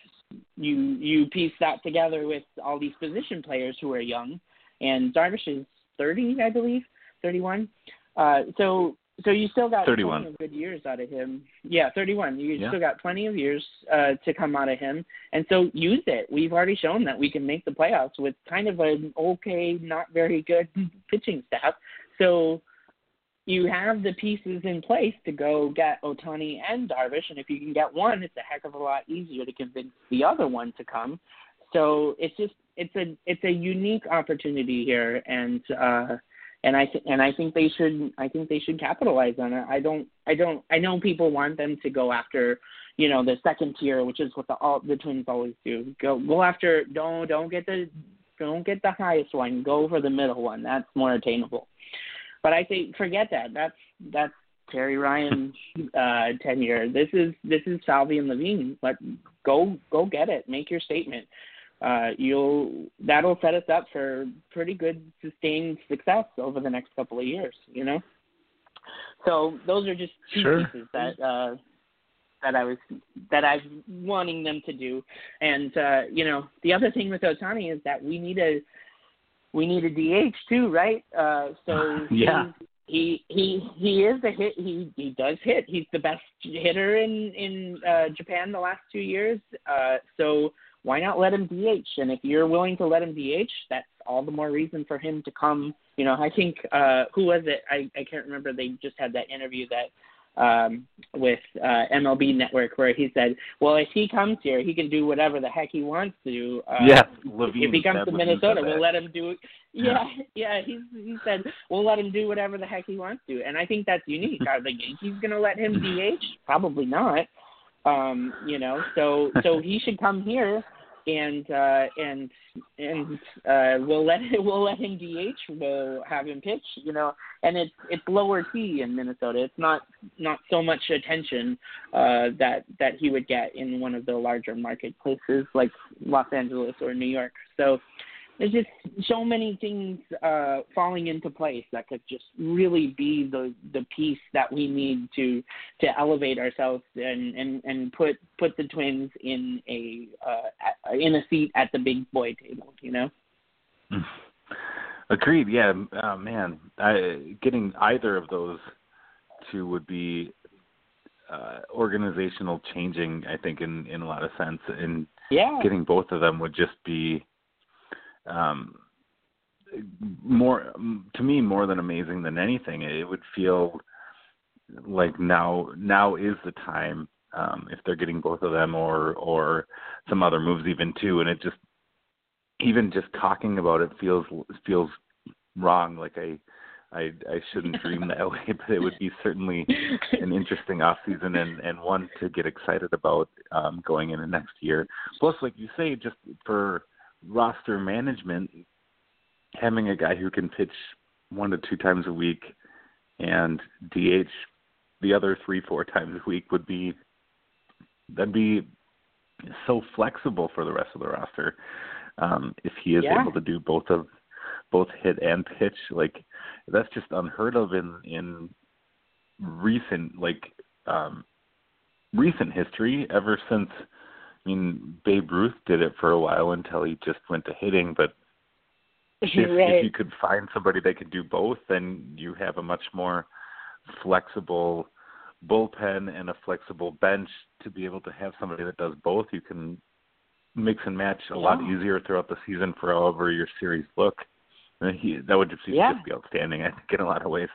Speaker 3: you you piece that together with all these position players who are young and Darvish is 30, I believe, 31. Uh, so so you still got
Speaker 2: 31.
Speaker 3: plenty of good years out of him. Yeah, 31. You
Speaker 2: yeah.
Speaker 3: still got plenty of years uh, to come out of him, and so use it. We've already shown that we can make the playoffs with kind of an okay, not very good *laughs* pitching staff. So you have the pieces in place to go get Ohtani and Darvish, and if you can get one, it's a heck of a lot easier to convince the other one to come. So it's just it's a it's a unique opportunity here, and uh, and I th- and I think they should I think they should capitalize on it. I don't I don't I know people want them to go after you know the second tier, which is what the all the Twins always do. Go go after don't don't get the don't get the highest one. Go for the middle one. That's more attainable. But I think forget that. That's that's Terry Ryan *laughs* uh, tenure. This is this is Falvey and Levine. But go go get it. Make your statement uh, you'll that'll set us up for pretty good sustained success over the next couple of years. You know. So those are just two
Speaker 2: sure.
Speaker 3: pieces that uh, that I was that I was wanting them to do. And uh, you know, the other thing with Ohtani is that we need a we need a DH too, right? Uh, so *sighs*
Speaker 2: yeah.
Speaker 3: He he he is a hit. He he does hit. He's the best hitter in in uh, Japan the last two years. Uh, so why not let him DH? And if you're willing to let him DH, that's all the more reason for him to come. You know, I think uh, who was it? I I can't remember. They just had that interview that um, with uh, MLB Network where he said, "Well, if he comes here, he can do whatever the heck he wants to. Uh,
Speaker 2: yeah, Levine
Speaker 3: if he comes to Minnesota, we'll let him do.
Speaker 2: Yeah, *laughs*
Speaker 3: yeah. He he said we'll let him do whatever the heck he wants to, and I think that's unique. *laughs* Are the Yankees going to let him DH? Probably not. Um, you know, so so he should come here and uh, and and uh, we'll let *laughs* we'll let him DH. We'll have him pitch. You know, and it's it's lower T in Minnesota. It's not not so much attention uh, that that he would get in one of the larger marketplaces like Los Angeles or New York. So there's just so many things uh, falling into place that could just really be the the piece that we need to to elevate ourselves and and and put put the twins in a uh, in a seat at the big boy table you know? *sighs*
Speaker 2: Agreed yeah uh, man I, getting either of those two would be uh, organizational changing i think in in a lot of sense and
Speaker 3: yeah.
Speaker 2: getting both of them would just be um, more to me more than amazing than anything. It would feel like now now is the time um, if they're getting both of them or or some other moves even too. And it just even just talking about it feels feels wrong. Like I I I shouldn't dream that way, *laughs* but it would be certainly an interesting off season and and one to get excited about um, going into next year. Plus, like you say, just for roster management, having a guy who can pitch one to two times a week and DH the other three, four times a week would be that'd be so flexible for the rest of the roster. Um, if he is
Speaker 3: yeah.
Speaker 2: able to do both of both hit and pitch, like that's just unheard of in in recent like um recent history ever since I mean, Babe Ruth did it for a while until he just went to hitting. But if,
Speaker 3: right.
Speaker 2: if you could find somebody that could do both, then you have a much more flexible bullpen and a flexible bench to be able to have somebody that does both. You can mix and match a
Speaker 3: yeah.
Speaker 2: lot easier throughout the season for however your series look. He, that would just,
Speaker 3: yeah.
Speaker 2: just be outstanding, I think, in a lot of ways.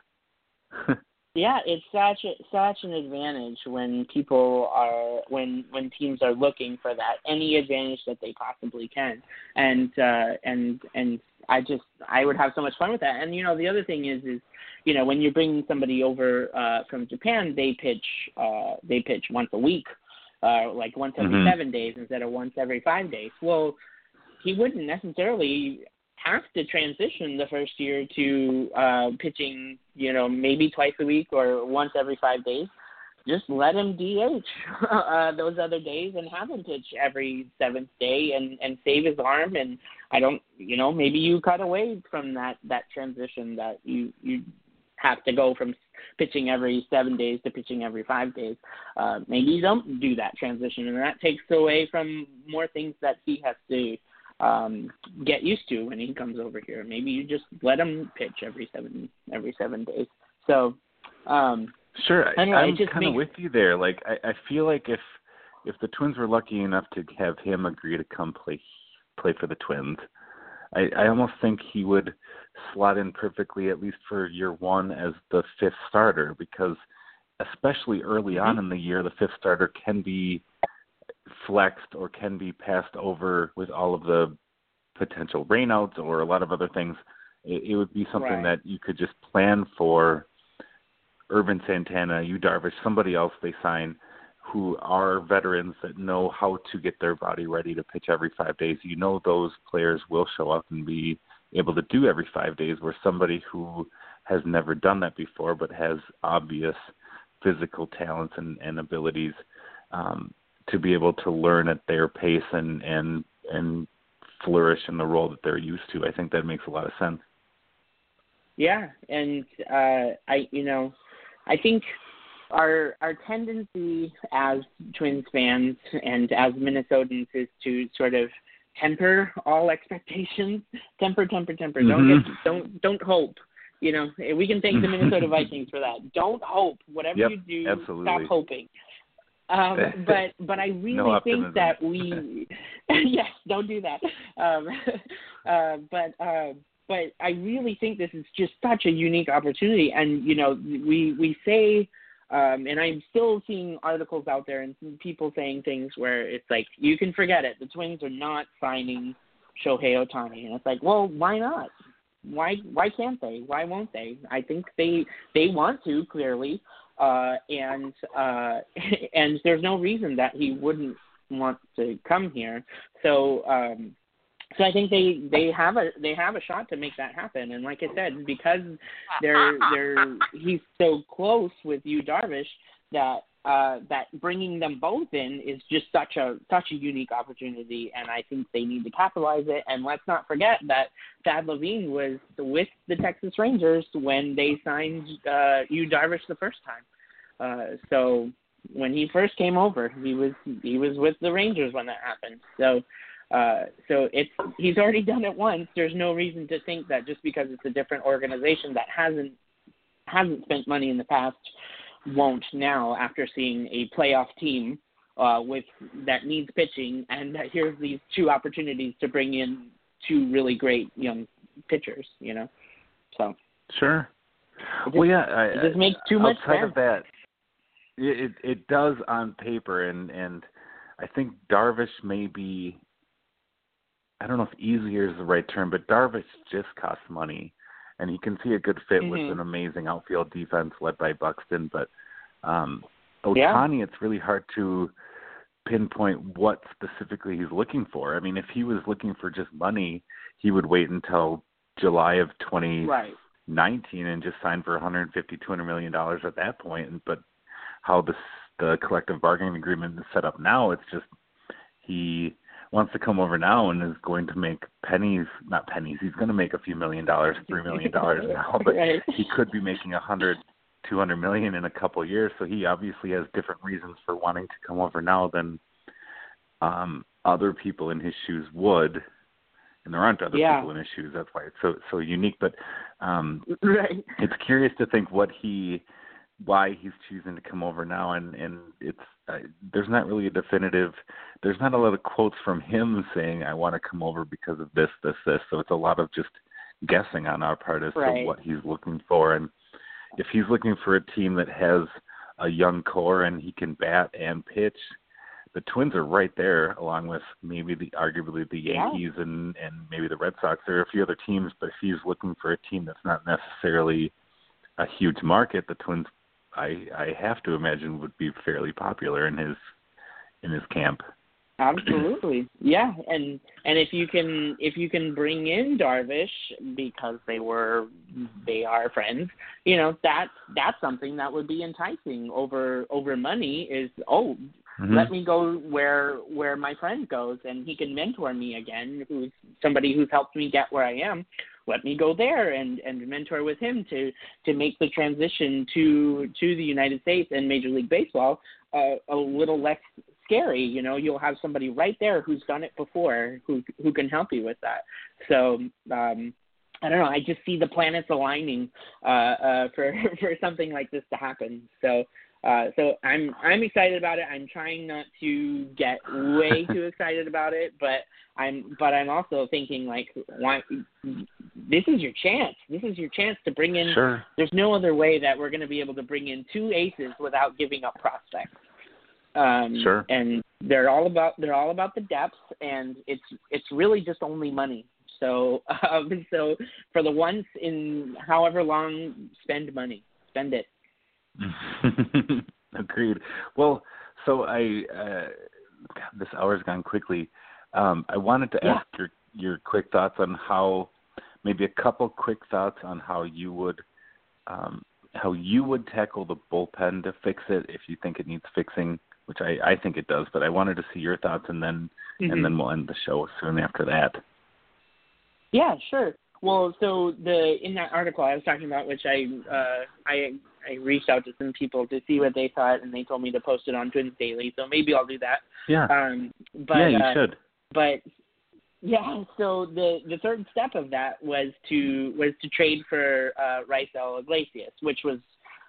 Speaker 2: *laughs*
Speaker 3: Yeah, it's such a, such an advantage when people are when when teams are looking for that any advantage that they possibly can, and uh, and and I just I would have so much fun with that. And you know the other thing is is you know when you're bringing somebody over uh, from Japan, they pitch uh, they pitch once a week, uh, like once every
Speaker 2: mm-hmm.
Speaker 3: seven days instead of once every five days. Well, he wouldn't necessarily have to transition the first year to uh, pitching, you know, maybe twice a week or once every five days. Just let him DH *laughs* uh, those other days and have him pitch every seventh day and and save his arm. And I don't, you know, maybe you cut away from that that transition that you you have to go from pitching every seven days to pitching every five days. Uh, maybe you don't do that transition, and that takes away from more things that he has to um, get used to when he comes over here. Maybe you just let him pitch every seven every seven days. So um,
Speaker 2: sure,
Speaker 3: anyway,
Speaker 2: I'm
Speaker 3: kind
Speaker 2: of with you there. Like I, I feel like if if the Twins were lucky enough to have him agree to come play play for the Twins, I, I almost think he would slot in perfectly at least for year one as the fifth starter because especially early
Speaker 3: mm-hmm.
Speaker 2: on in the year the fifth starter can be flexed or can be passed over with all of the potential rainouts or a lot of other things, it, it would be something
Speaker 3: right.
Speaker 2: that you could just plan for Ervin Santana, Yu Darvish, somebody else they sign who are veterans that know how to get their body ready to pitch every five days. You know those players will show up and be able to do every five days where somebody who has never done that before but has obvious physical talents and, and abilities um, to be able to learn at their pace and and and flourish in the role that they're used to. I think that makes a lot of sense.
Speaker 3: Yeah, and uh I you know I think our our tendency as Twins fans and as Minnesotans is to sort of temper all expectations. Temper, temper, temper.
Speaker 2: Mm-hmm.
Speaker 3: Don't get, don't don't hope. You know, we can thank the Minnesota *laughs* Vikings for that. Don't hope. Whatever
Speaker 2: yep,
Speaker 3: you do,
Speaker 2: absolutely.
Speaker 3: stop hoping. Um, but but I *laughs* really
Speaker 2: no
Speaker 3: think that we *laughs* *laughs* yes, don't do that. Um, uh, but uh, but I really think this is just such a unique opportunity, and you know we we say. Um, and I'm still seeing articles out there and people saying things where it's like you can forget it. The Twins are not signing Shohei Ohtani. and it's like, well, why not? Why why can't they? Why won't they? I think they they want to clearly, uh, and uh, *laughs* and there's no reason that he wouldn't want to come here. So um, so I think they they have a they have a shot to make that happen. And like I said, because they're they're he's so close with Yu Darvish that uh, that bringing them both in is just such a such a unique opportunity, and I think they need to capitalize it. And let's not forget that Thad Levine was with the Texas Rangers when they signed uh, Yu Darvish the first time. Uh, so when he first came over, he was he was with the Rangers when that happened. So uh, so it's he's already done it once. There's no reason to think that just because it's a different organization that hasn't hasn't spent money in the past won't now after seeing a playoff team uh, with that needs pitching and that here's these two opportunities to bring in two really great young pitchers. You know, so
Speaker 2: sure.
Speaker 3: Just,
Speaker 2: well, yeah, I,
Speaker 3: it just makes too much
Speaker 2: outside
Speaker 3: sense.
Speaker 2: of that, it it does on paper, and and I think Darvish may be I don't know if easier is the right term, but Darvish just costs money, and he can see a good fit
Speaker 3: mm-hmm.
Speaker 2: with an amazing outfield defense led by Buxton. But um, Ohtani, yeah. it's really hard to pinpoint what specifically he's looking for. I mean, if he was looking for just money, he would wait until July of 2019
Speaker 3: right.
Speaker 2: and just sign for 150, 200 million dollars at that point. But how the the collective bargaining agreement is set up now, it's just he wants to come over now and is going to make pennies not pennies he's going to make a few million dollars three million dollars *laughs* now but
Speaker 3: right.
Speaker 2: he could be making a hundred two hundred million in a couple of years so he obviously has different reasons for wanting to come over now than um other people in his shoes would and there aren't other
Speaker 3: yeah.
Speaker 2: people in his shoes that's why it's so so unique but um *laughs*
Speaker 3: right.
Speaker 2: it's curious to think what he why he's choosing to come over now and and it's uh, there's not really a definitive there's not a lot of quotes from him saying I want to come over because of this this this so it's a lot of just guessing on our part as
Speaker 3: right.
Speaker 2: to what he's looking for and if he's looking for a team that has a young core and he can bat and pitch the Twins are right there along with maybe the arguably the Yankees
Speaker 3: yeah.
Speaker 2: and and maybe the Red Sox there are a few other teams but if he's looking for a team that's not necessarily a huge market the Twins I I have to imagine would be fairly popular in his in his camp.
Speaker 3: Absolutely, *clears throat* yeah, and and if you can if you can bring in Darvish because they were they are friends, you know that that's something that would be enticing over over money. Is oh,
Speaker 2: mm-hmm.
Speaker 3: let me go where where my friend goes, and he can mentor me again. Who's somebody who's helped me get where I am let me go there and and mentor with him to to make the transition to to the United States and Major League Baseball uh, a little less scary. You know, you'll have somebody right there who's done it before who who can help you with that. So. um I don't know. I just see the planets aligning uh, uh, for *laughs* for something like this to happen. So uh, so I'm I'm excited about it. I'm trying not to get way *laughs* too excited about it, but I'm but I'm also thinking like why this is your chance. This is your chance to bring in
Speaker 2: sure.
Speaker 3: there's no other way that we're going to be able to bring in two aces without giving up prospects. Um
Speaker 2: sure.
Speaker 3: and they're all about they're all about the depth and it's it's really just only money. So *laughs* um so for the once in however long spend money. Spend it. *laughs*
Speaker 2: Agreed. Well, so I uh, God, this hour's gone quickly. Um, I wanted to
Speaker 3: yeah.
Speaker 2: ask your your quick thoughts on how maybe a couple quick thoughts on how you would um, how you would tackle the bullpen to fix it if you think it needs fixing, which I, I think it does. But I wanted to see your thoughts and then
Speaker 3: mm-hmm.
Speaker 2: and then we'll end the show soon after that.
Speaker 3: Yeah, sure. Well, so the in that article I was talking about, which I uh, I I reached out to some people to see what they thought, and they told me to post it on Twins Daily. So maybe I'll do that.
Speaker 2: Yeah.
Speaker 3: Um, but
Speaker 2: yeah, you
Speaker 3: uh,
Speaker 2: should.
Speaker 3: But yeah, so the the third step of that was to was to trade for uh, Raisel Iglesias, which was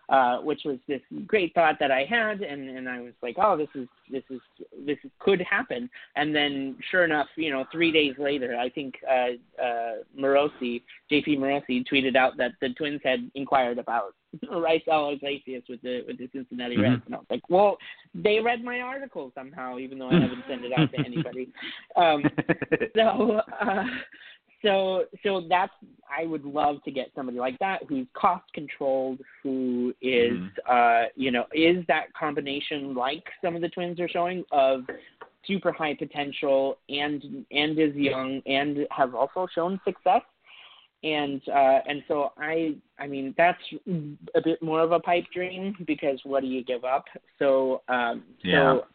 Speaker 3: uh, which was this great thought that I had, and and I was like, oh, this is this is this could happen. And then, sure enough, you know, three days later, I think uh, uh, Morosi, JP Morosi, tweeted out that the Twins had inquired about *laughs* Raisel Iglesias with the with the Cincinnati Reds,
Speaker 2: Mhm.
Speaker 3: and I was like, well, they read my article somehow, even though I haven't sent it out to *laughs* anybody. Um, so uh so so that's I would love to get somebody like that who's cost controlled, who is,
Speaker 2: Mhm.
Speaker 3: uh, you know, is that combination like some of the twins are showing of super high potential and and is young and has also shown success. And uh and so I I mean that's a bit more of a pipe dream because what do you give up? So um
Speaker 2: Yeah.
Speaker 3: so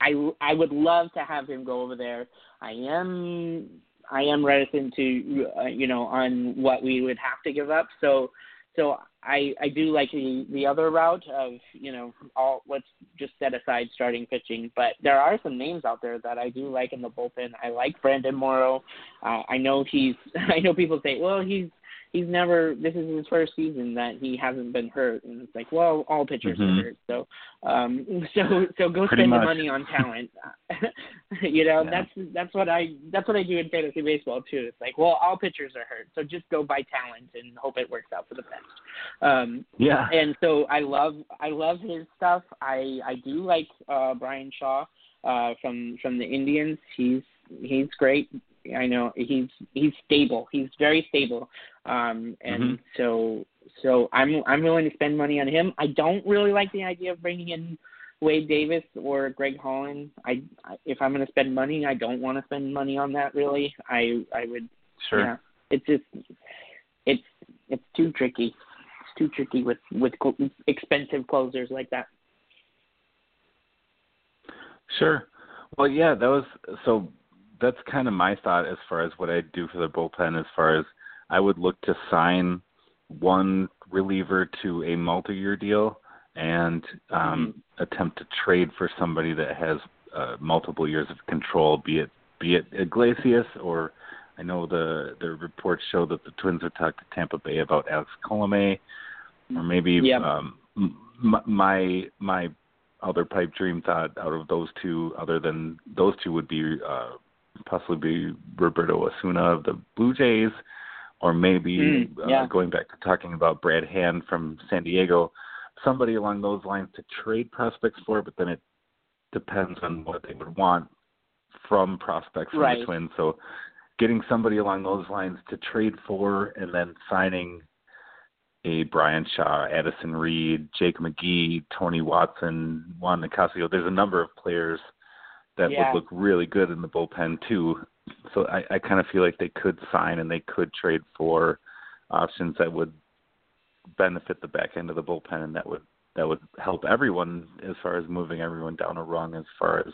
Speaker 3: I I would love to have him go over there. I am I am reticent to uh, you know on what we would have to give up. So so I I do like the the other route of you know all let's just set aside starting pitching. But there are some names out there that I do like in the bullpen. I like Brandon Morrow. Uh, I know he's *laughs* I know people say well he's he's never this is his first season that he hasn't been hurt and it's like well all pitchers
Speaker 2: Mhm.
Speaker 3: are hurt so um *laughs* so so go
Speaker 2: Pretty
Speaker 3: spend
Speaker 2: much.
Speaker 3: the money on talent *laughs* you know
Speaker 2: Yeah.
Speaker 3: that's that's what i that's what i do in fantasy baseball too it's like well all pitchers are hurt so just go buy talent and hope it works out for the best um
Speaker 2: yeah.
Speaker 3: and so I love I love his stuff. I I do like uh Bryan Shaw uh from from the Indians. He's he's great. I know he's he's stable. He's very stable. Um and
Speaker 2: Mhm.
Speaker 3: so so I'm I'm willing to spend money on him. I don't really like the idea of bringing in Wade Davis or Greg Holland. I, I if I'm going to spend money, I don't want to spend money on that really. I I would
Speaker 2: Sure.
Speaker 3: yeah. It's just it's it's too tricky. It's too tricky with with cl- expensive closers like that.
Speaker 2: Sure. Well, yeah, that was so. That's kind of my thought as far as what I'd do for the bullpen. As far as I would look to sign one reliever to a multi-year deal and um, attempt to trade for somebody that has uh, multiple years of control, be it be it Iglesias or I know the the reports show that the Twins have talked to Tampa Bay about Alex Colome, or maybe
Speaker 3: Yep.
Speaker 2: um, m- my my other pipe dream thought out of those two, other than those two, would be uh, possibly be Roberto Osuna of the Blue Jays, or maybe
Speaker 3: Mm, yeah.
Speaker 2: uh, going back to talking about Brad Hand from San Diego, somebody along those lines to trade prospects for. But then it depends on what they would want from prospects from
Speaker 3: Right.
Speaker 2: the Twins. So getting somebody along those lines to trade for, and then signing a Bryan Shaw, Addison Reed, Jake McGee, Tony Watson, Juan Nicasio. There's a number of players that
Speaker 3: Yeah.
Speaker 2: would look really good in the bullpen too. So I, I kind of feel like they could sign and they could trade for options that would benefit the back end of the bullpen and that would that would help everyone as far as moving everyone down a rung as far as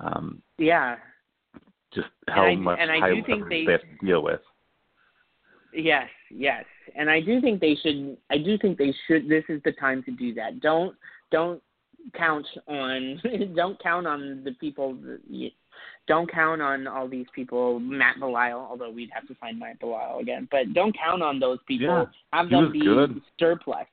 Speaker 2: um
Speaker 3: Yeah,
Speaker 2: just
Speaker 3: And
Speaker 2: how
Speaker 3: I-
Speaker 2: much
Speaker 3: and I
Speaker 2: high
Speaker 3: do think they-
Speaker 2: they have to deal with.
Speaker 3: yes, yes, and I do think they should. I do think they should. This is the time to do that. Don't don't count on *laughs* don't count on the people. that you- Don't count on all these people, Matt Belisle, although we'd have to find Matt Belisle again. But don't count on those people.
Speaker 2: Yeah,
Speaker 3: have them be
Speaker 2: good.
Speaker 3: surplus.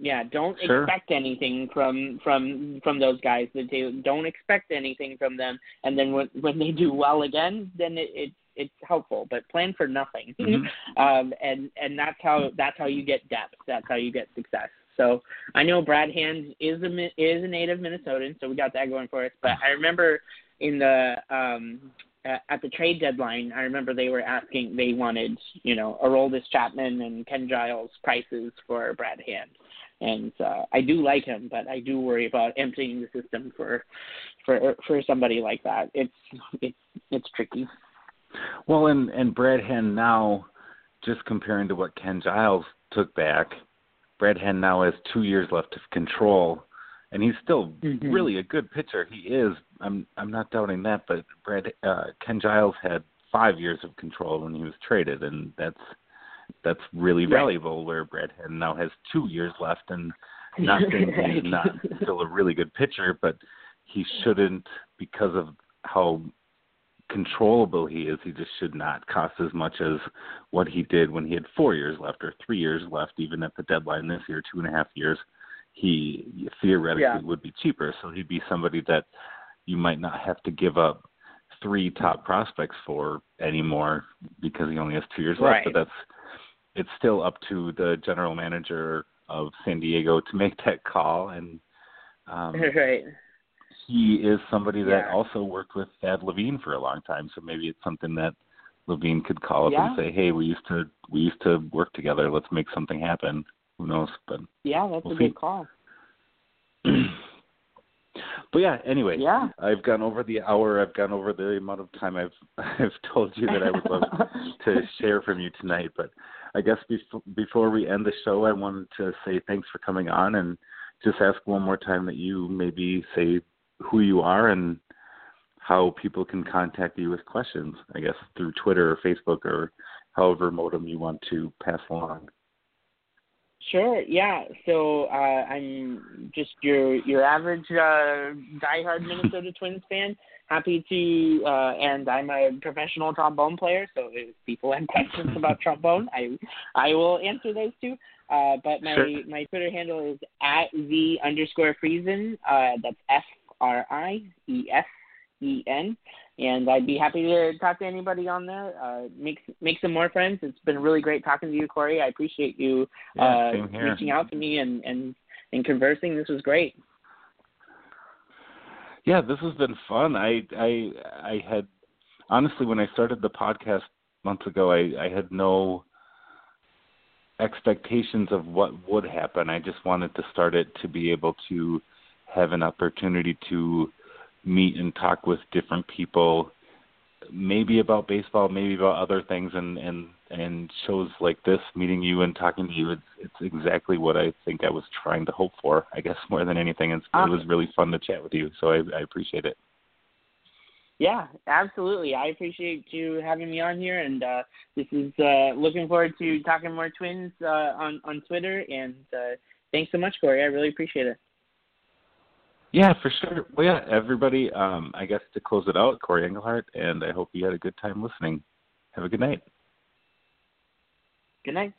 Speaker 3: Yeah, don't
Speaker 2: Sure.
Speaker 3: expect anything from from from those guys. That they don't expect anything from them, and then when when they do well again, then it, it it's helpful. But plan for nothing,
Speaker 2: Mhm. *laughs*
Speaker 3: um, and and that's how that's how you get depth. That's how you get success. So I know Brad Hand is a is a native Minnesotan, so we got that going for us. But I remember in the um at the trade deadline, I remember they were asking they wanted you know Aroldis Chapman and Ken Giles prices for Brad Hand, and uh, I do like him, but I do worry about emptying the system for for for somebody like that. It's it's it's tricky.
Speaker 2: Well, and and Brad Hand now, just comparing to what Ken Giles took back, Brad Hand now has two years left of control, and he's still
Speaker 3: Mhm.
Speaker 2: really a good pitcher. He is. I'm I'm not doubting that. But Brad uh, Ken Giles had five years of control when he was traded, and that's that's really
Speaker 3: Right.
Speaker 2: valuable. Where Brad Hand now has two years left, and not saying he's *laughs* not still a really good pitcher, but he shouldn't because of how controllable he is. He just should not cost as much as what he did when he had four years left or three years left, even at the deadline this year, two and a half years. He theoretically
Speaker 3: Yeah.
Speaker 2: would be cheaper, so he'd be somebody that you might not have to give up three top prospects for anymore because he only has two years left. But that's it's still up to the general manager of San Diego to make that call and um *laughs*
Speaker 3: right.
Speaker 2: He is somebody that
Speaker 3: Yeah.
Speaker 2: also worked with Thad Levine for a long time, so maybe it's something that Levine could call up
Speaker 3: Yeah.
Speaker 2: and say, "Hey, we used to we used to work together. Let's make something happen." Who knows? But
Speaker 3: Yeah, that's
Speaker 2: We'll
Speaker 3: a
Speaker 2: see.
Speaker 3: good call. *clears throat*
Speaker 2: but yeah, anyway,
Speaker 3: Yeah.
Speaker 2: I've gone over the hour. I've gone over the amount of time I've *laughs* I've told you that I would love *laughs* to share from you tonight. But I guess before before we end the show, I wanted to say thanks for coming on and just ask one more time that you maybe say who you are and how people can contact you with questions. I guess through Twitter or Facebook or however modem you want to pass along.
Speaker 3: Sure. Yeah. So uh, I'm just your your average uh, diehard Minnesota *laughs* Twins fan. Happy to, uh, and I'm a professional trombone player. So if people have questions about *laughs* trombone, I I will answer those too. Uh, but my
Speaker 2: Sure.
Speaker 3: my Twitter handle is at the underscore Friesen. Uh, that's F R I E S E N. And I'd be happy to talk to anybody on there. Uh, make make some more friends. It's been really great talking to you, Corey. I appreciate you
Speaker 2: Yeah,
Speaker 3: uh, reaching out to me and, and, and conversing. This was great.
Speaker 2: Yeah, this has been fun. I I I had honestly when I started the podcast months ago, I I had no expectations of what would happen. I just wanted to start it to be able to have an opportunity to meet and talk with different people maybe about baseball, maybe about other things and and and shows like this meeting you and talking to you it's it's exactly what I think I was trying to hope for. I guess more than anything it's, it was really fun to chat with you. So I I appreciate it.
Speaker 3: Yeah, absolutely. I appreciate you having me on here, and uh, this is uh, looking forward to talking more twins uh, on on Twitter. And uh, thanks so much, Corey. I really appreciate it.
Speaker 2: Yeah, for sure. Well, yeah, everybody. Um, I guess to close it out, Corey Engelhart, and I hope you had a good time listening. Have a good night.
Speaker 3: Good night.